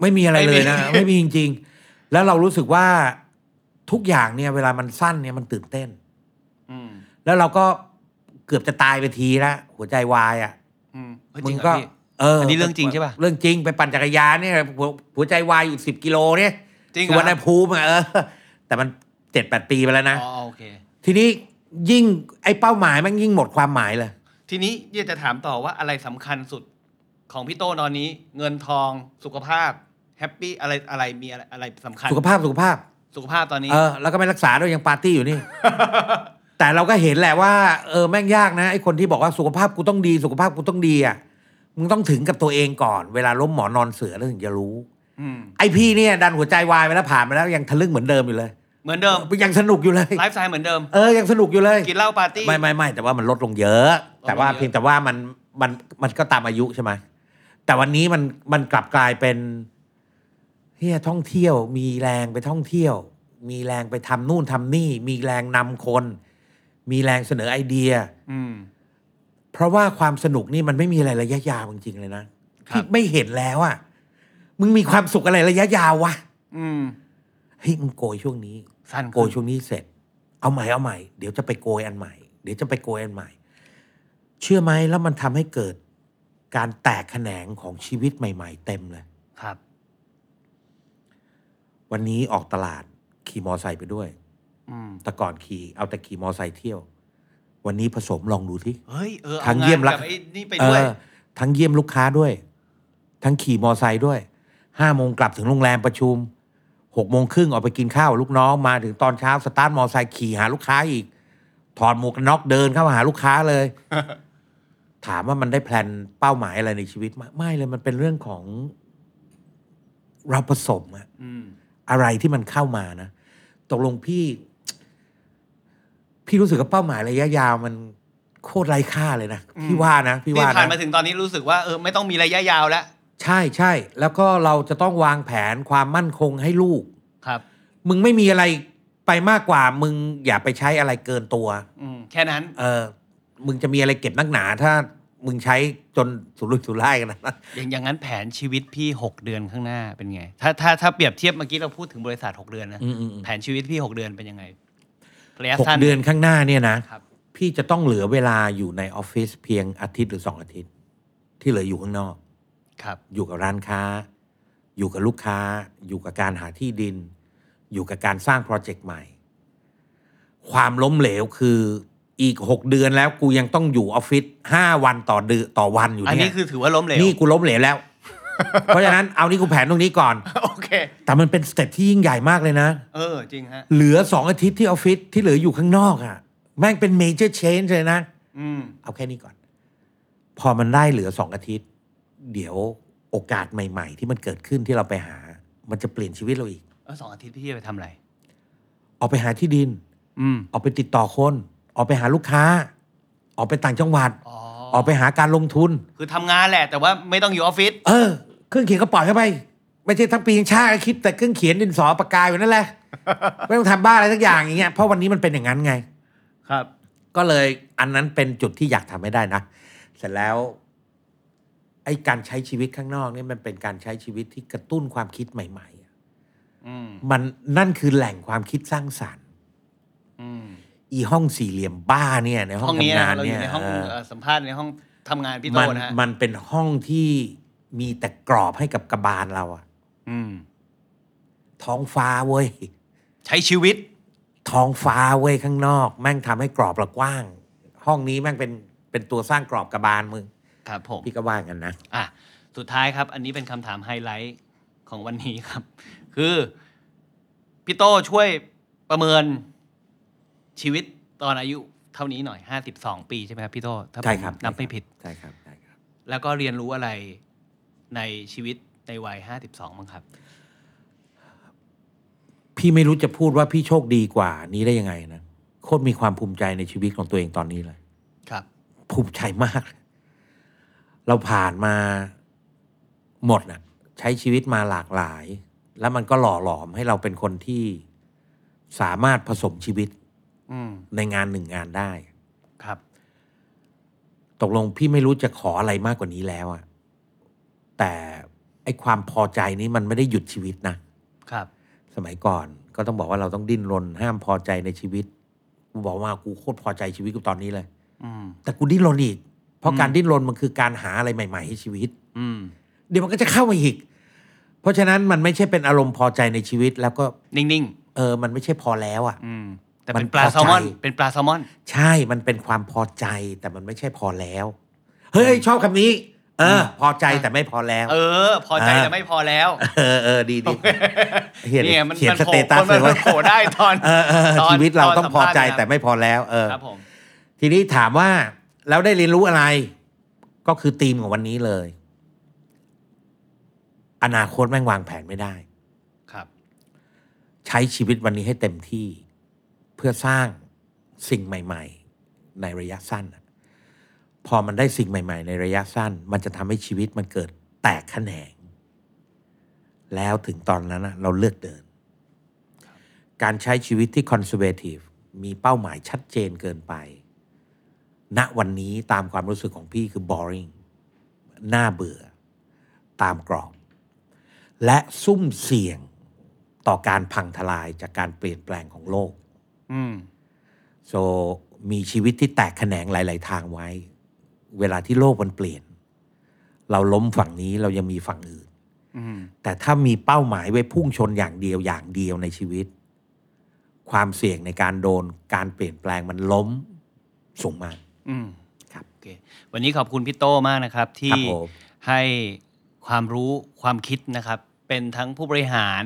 [SPEAKER 1] ไม่มีอะไรเลยนะ
[SPEAKER 4] ไม่มี
[SPEAKER 1] ไม่มีจริง ๆ แล้วเรารู้สึกว่าทุกอย่างเนี่ย เวลามันสั้นเนี่ยมันตื่นเต้น
[SPEAKER 4] อืม
[SPEAKER 1] แล้วเราก็เกือบจะตายไปทีแล้วหัวใจวายอะ
[SPEAKER 4] อื มเฮ้ยจ
[SPEAKER 1] มึ
[SPEAKER 4] ริ
[SPEAKER 1] ง
[SPEAKER 4] งเหร
[SPEAKER 1] ก็
[SPEAKER 4] อพี่
[SPEAKER 1] เออ
[SPEAKER 4] อั
[SPEAKER 1] อั
[SPEAKER 4] นนี้เรื่องจริงใช่ปะ
[SPEAKER 1] เรื่องจริงไปปั่นจักรยานเนี่ยหัวหัวใจวายอยู่สิบกิโลเนี่ย
[SPEAKER 4] จริงเห
[SPEAKER 1] สุ
[SPEAKER 4] ร
[SPEAKER 1] วรรณภูมิอะเออ แต่มันเจ็ดแปดปีไปแล้วนะ
[SPEAKER 4] อ๋อโอเค
[SPEAKER 1] ทีนี้ยิ่งไอ้เป้าหมายมันยิ่งหมดความหมายเลย
[SPEAKER 4] ทีนี้อยากจะถามต่อว่าอะไรสำคัญสุดของพี่โต้ตอนนี้ เงินทองสุขภาพ happy อะไรอะไรมีอะไรอะไรสำคัญ
[SPEAKER 1] สุขภาพสุขภาพ
[SPEAKER 4] สุขภาพตอนนี้
[SPEAKER 1] เออแล้วก็ไม่รักษาด้วยยังปาร์ตี้อยู่นี่ แต่เราก็เห็นแหละว่าเออแม่งยากนะไอ้คนที่บอกว่าสุขภาพกูต้องดี สุขภาพกูต้องดีอะมึงต้องถึงกับตัวเองก่อน เวลาล้มหมอนอนเสือแล้วถึงจะรู้
[SPEAKER 4] อืม
[SPEAKER 1] ไอพี่เนี่ยดันหัวใจวายไปแล้วผ่านมาแล้วยังทะลึ่งเหมือนเดิมอยู่เลย
[SPEAKER 4] เหมือนเดิม
[SPEAKER 1] ยังสนุกอยู่เลย
[SPEAKER 4] ไลฟ์สไตล์เหมือนเดิม
[SPEAKER 1] เออยังสนุกอยู่เลย
[SPEAKER 4] กินเหล้าปาร์ตี้
[SPEAKER 1] ไม่ไม่ไม่แต่ว่ามันลดลงเยอะ แต่ว่า
[SPEAKER 4] ลดลงเยอะ
[SPEAKER 1] เพียงแต่ว่ามันมันมันก็ตามอายุใช่ไหมแต่วันนี้มันมันกลับกลายเป็นเฮียท่องเที่ยว มีแรงไปท่องเที่ยว มีแรงไปทำนู่นทำนี่ มีแรงนำคน มีแรงเสนอไอเดีย
[SPEAKER 4] อืม
[SPEAKER 1] เพราะว่าความสนุกนี่มันไม่มีอะไรระยะยาวจริงๆเลยนะครับพี่ไม่เห็นแล้วอะมึงมีความสุขอะไรระยะยาววะ
[SPEAKER 4] อืม
[SPEAKER 1] เฮ้ยมึงโกยช่วงนี้
[SPEAKER 4] สั้น
[SPEAKER 1] โกยช่วงนี้เสร็จ เอาใหม่เอาใหม่ เดี๋ยวจะไปโกยอันใหม่ เดี๋ยวจะไปโกยอันใหม่ เชื่อไหมแล้วมันทำให้เกิดการแตกแขนงของชีวิตใหม่ ๆ เต็มเลย
[SPEAKER 4] ครับ
[SPEAKER 1] วันนี้ออกตลาดขี่มอไซค์ไปด้วย
[SPEAKER 4] อืม
[SPEAKER 1] แต่ก่อนขี่เอาแต่ขี่มอไซค์เที่ยว วันนี้ผสมลองดูที่
[SPEAKER 4] เฮ้ยเออ
[SPEAKER 1] ทั้
[SPEAKER 4] เอา
[SPEAKER 1] ง
[SPEAKER 4] งา
[SPEAKER 1] เยี่ย
[SPEAKER 4] น
[SPEAKER 1] มรัก
[SPEAKER 4] กับไอ้นี่ไปด้วย
[SPEAKER 1] เออทั้งเยี่ยมลูกค้าด้วย ทั้งขี่มอไซค์ด้วยห้าโมงกลับถึงโรงแรมประชุมหกโมงครึ่งออกไปกินข้าวกับลูกน้องมาถึงตอนเช้าสตาร์ทมอไซค์ขี่หาลูกค้าอีก ถอดหมวกกันน็อกเดินเข้ามาหาลูกค้าเลย ถามว่ามันได้ plan เป้าหมายอะไรในชีวิตไหมไม่เลยมันเป็นเรื่องของเราผสมอะ
[SPEAKER 4] อืม
[SPEAKER 1] อะไรที่มันเข้ามานะตกลงพี่ พี่รู้สึกว่าเป้าหมายระยะยาวมันโคตรไร้ค่าเลยนะพี่ว่านะพี่
[SPEAKER 4] ที่
[SPEAKER 1] ว่า
[SPEAKER 4] ผ่านมา
[SPEAKER 1] นะ
[SPEAKER 4] ถึงตอนนี้รู้สึกว่าเออไม่ต้องมีระยะยาวแล้ว
[SPEAKER 1] ใช่ใช่แล้วก็เราจะต้องวางแผนความมั่นคงให้ลูก
[SPEAKER 4] ครับ
[SPEAKER 1] มึงไม่มีอะไรไปมากกว่ามึงอย่าไปใช้อะไรเกินตัว
[SPEAKER 4] อืมแค่นั้น
[SPEAKER 1] เออ มึงจะมีอะไรเก็บนักหนา ถ้ามึงใช้จนสุรุ่ยสุร่ายกันนะ
[SPEAKER 4] อย่างอย่างนั้นแผนชีวิตพี่ 6 เดือนข้างหน้าเป็นไง ถ้าถ้าถ้าเปรียบเทียบเมื่อกี้เราพูดถึงบริษัท 6 เดือนนะ
[SPEAKER 1] อืมอืมอืม
[SPEAKER 4] แผนชีวิตพี่ 6 เดือนเป็นยังไง ระยะ
[SPEAKER 1] หก
[SPEAKER 4] สั้น
[SPEAKER 1] เดือนข้างหน้าเนี่ยนะ
[SPEAKER 4] ครับ
[SPEAKER 1] พี่จะต้องเหลือเวลาอยู่ในออฟฟิศเพียงอาทิตย์หรือสองอาทิตย์ ที่เหลืออยู่ข้างนอก
[SPEAKER 4] ครับ
[SPEAKER 1] อยู่กับร้านค้า อยู่กับลูกค้า อยู่กับการหาที่ดิน อยู่กับการสร้างโปรเจกต์ใหม่ ความล้มเหลวคืออีกหกเดือนแล้วกูยังต้องอยู่ออฟฟิศห้าวันต่อเดือนต่อวันอยู่
[SPEAKER 4] อัน
[SPEAKER 1] เนี่
[SPEAKER 4] นี้
[SPEAKER 1] ย
[SPEAKER 4] คือถือว่าล้มเหลว
[SPEAKER 1] นี่กูล้มเหลวแล้ว เพราะฉะนั้นเอานี่กูแผนตรงนี้ก่อน
[SPEAKER 4] โอเค
[SPEAKER 1] แต่มันเป็น step ที่ยิ่งใหญ่มากเลยนะ
[SPEAKER 4] เออ จริงฮะ
[SPEAKER 1] เหลือสองอาทิตย์ที่ออฟฟิศที่เหลืออยู่ข้างนอกอะ่ะ แม่งเป็น major change เลยนะ
[SPEAKER 4] อืม
[SPEAKER 1] เอาแค่นี้ก่อน พอมันได้เหลือสองอาทิตย์ เดี๋ยวโอกาสใหม่ ๆ ที่มันเกิดขึ้นที่เราไปหา มันจะเปลี่ยนชีวิตเราอีก
[SPEAKER 4] เออสองอาทิตย์พี่จะไปทำอะไร
[SPEAKER 1] ออกไปหาที่ดิน
[SPEAKER 4] อืม
[SPEAKER 1] ออกไปติดต่อคน ออกไปหาลูกค้า ออกไปต่างจังหวัด
[SPEAKER 4] อ๋อ
[SPEAKER 1] ออกไปหาการลงทุน
[SPEAKER 4] คือทำงานแหละ แต่ว่าไม่ต้องอยู่ออฟฟิศ
[SPEAKER 1] เออ เครื่องเขียนก็ปล่อยเข้าไป ไม่ใช่ทั้งปีทั้งชาติคิดแต่เครื่องเขียนดินสอปากกาอยู่นั่นแหละ ไม่ต้องทำบ้าอะไรสักอย่างอย่างเงี้ยเพราะวันนี้มันเป็นอย่างนั้นไง
[SPEAKER 4] ครับ
[SPEAKER 1] ก็เลยอันนั้นเป็นจุดที่อยากทำให้ได้นะ เสร็จแล้ว ไอ้การใช้ชีวิตข้างนอกเนี่ยมันเป็นการใช้ชีวิตที่กระตุ้นความคิดใหม่ ๆอะ
[SPEAKER 4] อืม
[SPEAKER 1] มันนั่นคือแหล่งความคิดสร้างสรรค์
[SPEAKER 4] อืม
[SPEAKER 1] อีห้องสี่เหลี่ยมบ้าเนี่ยในห้
[SPEAKER 4] ห้
[SPEAKER 1] อ
[SPEAKER 4] องงนี้
[SPEAKER 1] ทำงา
[SPEAKER 4] นะ
[SPEAKER 1] น
[SPEAKER 4] เราอ
[SPEAKER 1] เนี่ย
[SPEAKER 4] ยู่ในห้อง
[SPEAKER 1] เออ
[SPEAKER 4] เอ่อสัมภาษณ์ในห้องทำงานพี่โต
[SPEAKER 1] มัน
[SPEAKER 4] นะฮะ
[SPEAKER 1] มันเป็นห้องที่มีแต่กรอบให้กับกระบาลเราอะ
[SPEAKER 4] อืม
[SPEAKER 1] ท้องฟ้าเว้ย
[SPEAKER 4] ใช้ชีวิต
[SPEAKER 1] ท้องฟ้าเว้ยข้างนอก แม่งทำให้กรอบเรากว้าง ห้องนี้แม่งเป็นเป็นตัวสร้างกรอบกระบาลมึง
[SPEAKER 4] ครับผม
[SPEAKER 1] พี่ก็ว่ากันนะ
[SPEAKER 4] อะ สุดท้ายครับ อันนี้เป็นคำถามไฮไลท์ของวันนี้ครับ คือ พี่โต้ช่วยประเมิน ชีวิตตอนอายุเท่านี้หน่อย 52 ปีใช่ไหมครับพี่โต้ถ้าผม
[SPEAKER 1] ใช่ครับ
[SPEAKER 4] นับไม่ผิด
[SPEAKER 1] ใช่ครับใช่ครับ
[SPEAKER 4] แล้วก็เรียนรู้อะไรในชีวิตในวัย 52บ้างครับ
[SPEAKER 1] พี่ไม่รู้จะพูดว่าพี่โชคดีกว่านี้ได้ยังไงนะโคตรมีความภูมิใจในชีวิตของตัวเองตอนนี้เลย
[SPEAKER 4] ครับ
[SPEAKER 1] ภูมิใจมาก เราผ่านมาหมดน่ะใช้ชีวิตมาหลากหลาย แล้วมันก็หล่อหลอมให้เราเป็นคนที่สามารถผสมชีวิต
[SPEAKER 4] อืม
[SPEAKER 1] ในงานหนึ่งงานได้
[SPEAKER 4] ครับ
[SPEAKER 1] ตกลงพี่ไม่รู้จะขออะไรมากกว่านี้แล้วอะแต่ไอ้ความพอใจนี้มันไม่ได้หยุดชีวิตนะ
[SPEAKER 4] ครับ
[SPEAKER 1] สมัยก่อนก็ต้องบอกว่าเราต้องดิ้นรน ห้ามพอใจในชีวิตกูบอกว่ากูโคตรพอใจชีวิตกูตอนนี้เลย
[SPEAKER 4] อืม
[SPEAKER 1] แต่กูดิ้นรนอีก เพราะ
[SPEAKER 4] อืม
[SPEAKER 1] การดิ้นรนมันคือการหาอะไรใหม่ ๆ ให้ชีวิต
[SPEAKER 4] อืม
[SPEAKER 1] เดี๋ยวมันก็จะเข้ามาอีก เพราะฉะนั้นมันไม่ใช่เป็นอารมณ์พอใจในชีวิตแล้วก็
[SPEAKER 4] นิ่ง
[SPEAKER 1] เออ มันไม่ใช่พอแล้วอะ่ะ
[SPEAKER 4] ๆอืม แต่
[SPEAKER 1] มั
[SPEAKER 4] เป็นนปลา
[SPEAKER 1] พอใจ
[SPEAKER 4] แซลมอน เป็นปลาแซลมอน
[SPEAKER 1] ใช่ มันเป็นความพอใจแต่มันไม่ใช่พอแล้ว เฮ้ย ชอบคำนี้ เออ พอใจแต่ไม่พอแล้ว
[SPEAKER 4] เออ พอใจ
[SPEAKER 1] อ่า
[SPEAKER 4] แต่ไม่พอแล้ว
[SPEAKER 1] เออเออดีดีเขียน
[SPEAKER 4] เนี่ยมัน
[SPEAKER 1] เขียน
[SPEAKER 4] มัน
[SPEAKER 1] ส
[SPEAKER 4] โผล่
[SPEAKER 1] เตตัส
[SPEAKER 4] มั
[SPEAKER 1] เลย
[SPEAKER 4] น
[SPEAKER 1] ว่า
[SPEAKER 4] โผล่ได้ตอน
[SPEAKER 1] เออเออ
[SPEAKER 4] ตอน
[SPEAKER 1] ชีวิตเรา
[SPEAKER 4] ตอน
[SPEAKER 1] ต้องพอใจ
[SPEAKER 4] สัมภาษณ์นะครับ
[SPEAKER 1] แต่ไม่พอแล้ว เออ
[SPEAKER 4] ครับผม
[SPEAKER 1] ทีนี้ถามว่าแล้วได้เรียนรู้อะไร ก็คือธีมของวันนี้เลย อนาคตแม่งวางแผนไม่ได้
[SPEAKER 4] ครับ
[SPEAKER 1] ใช้ชีวิตวันนี้ให้เต็มที่ เพื่อสร้างสิ่งใหม่ ๆ ในระยะสั้น พอมันได้สิ่งใหม่ ๆ ในระยะสั้น มันจะทำให้ชีวิตมันเกิดแตกแขนง แล้วถึงตอนนั้นเราเลือกเดิน การใช้ชีวิตที่คอนเซอร์เวทีฟมีเป้าหมายชัดเจนเกินไป ณ วันนี้ตามความรู้สึกของพี่คือ boring น่าเบื่อ ตามกรอบ และซุ่มเสี่ยงต่อการพังทลายจากการเปลี่ยนแปลงของโลก
[SPEAKER 4] อืม
[SPEAKER 1] โซมีชีวิตที่แตกแขนงหลาย ๆ ทางไว้ เวลาที่โลกมันเปลี่ยน เราล้มฝั่งนี้เรายังมีฝั่งอื่น
[SPEAKER 4] อืม
[SPEAKER 1] แต่ถ้ามีเป้าหมายไว้พุ่งชนอย่างเดียวอย่างเดียวในชีวิต ความเสี่ยงในการโดนการเปลี่ยนแปลงมันล้มสูงมาก
[SPEAKER 4] อืม
[SPEAKER 1] ครับ
[SPEAKER 4] โอเควันนี้ขอบคุณพี่โต้มากนะครับ
[SPEAKER 1] ค
[SPEAKER 4] ที่
[SPEAKER 1] รับผม
[SPEAKER 4] ให้ความรู้ความคิดนะครับ เป็นทั้งผู้บริหาร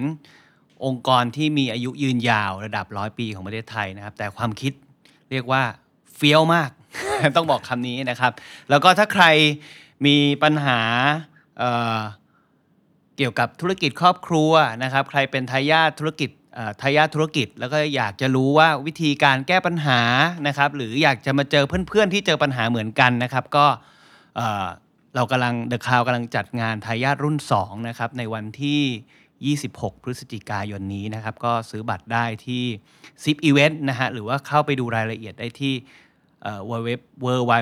[SPEAKER 4] องค์กรที่มีอายุยืนยาวระดับร้อยปีของประเทศไทยนะครับ แต่ความคิดเรียกว่าเฟี้ยวมาก ต้องบอกคำนี้นะครับ แล้วก็ถ้าใครมีปัญหาเเกี่ยวกับธุรกิจครอบครัวนะครับ ใครเป็นทายาทธุรกิจทายาทธุรกิจ แล้วก็อยากจะรู้ว่าวิธีการแก้ปัญหานะครับ หรืออยากจะมาเจอเพื่อนๆที่เจอปัญหาเหมือนกันนะครับ ก็เเรากำลังเดอะคาวกำลังจัดงานทายาทรุ่น2นะครับในวันที่ 26 พฤศจิกายนนี้นะครับ ก็ซื้อบัตรได้ที่ Zip Event นะฮะ หรือว่าเข้าไปดูรายละเอียดได้ที่ w w w w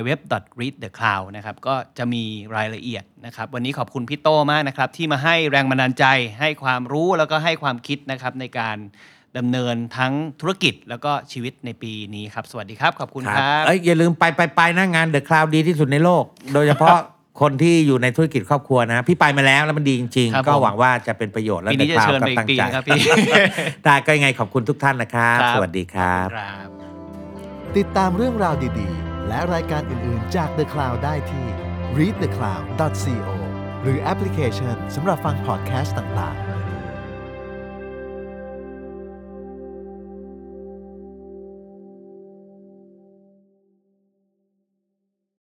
[SPEAKER 4] read the cloud นะครับ ก็จะมีรายละเอียดนะครับ วันนี้ขอบคุณพี่โตมากนะครับ ที่มาให้แรงบันดาลใจ ให้ความรู้แล้วก็ให้ความคิดนะครับในการดำเนินทั้งธุรกิจแล้วก็ชีวิตในปีนี้ครับ สวัสดีครับ ขอบคุณครับ
[SPEAKER 1] เอ้ยอย่าลืมไปไปไปนะงานเดอะคลาวดีที่สุดในโลก โดยเฉพาะ คนที่อยู่ในธุรกิจครอบครัวนะ พี่ไปมาแล้วแล้วมันดีจริง
[SPEAKER 4] ครับ
[SPEAKER 1] ๆ ก็
[SPEAKER 4] ผม
[SPEAKER 1] หวังว่าจะเป็นประโยชน์และ
[SPEAKER 4] ปีนี้
[SPEAKER 1] The
[SPEAKER 4] จะ
[SPEAKER 1] Cloud
[SPEAKER 4] เชิญไปอีก
[SPEAKER 1] ตั้ง
[SPEAKER 4] ปี
[SPEAKER 1] ใจ
[SPEAKER 4] นะครับพี่
[SPEAKER 1] ได้ก็ยังไงขอบคุณทุกท่านนะครับ สวัสดีครับ
[SPEAKER 4] ครับ
[SPEAKER 2] ติดตามเรื่องราวดีๆ และรายการอื่นๆจาก The Cloud ได้ที่ readthecloud.co หรือแอปพลิเคชันสำหรับฟังพอดแคสต์ต่างๆ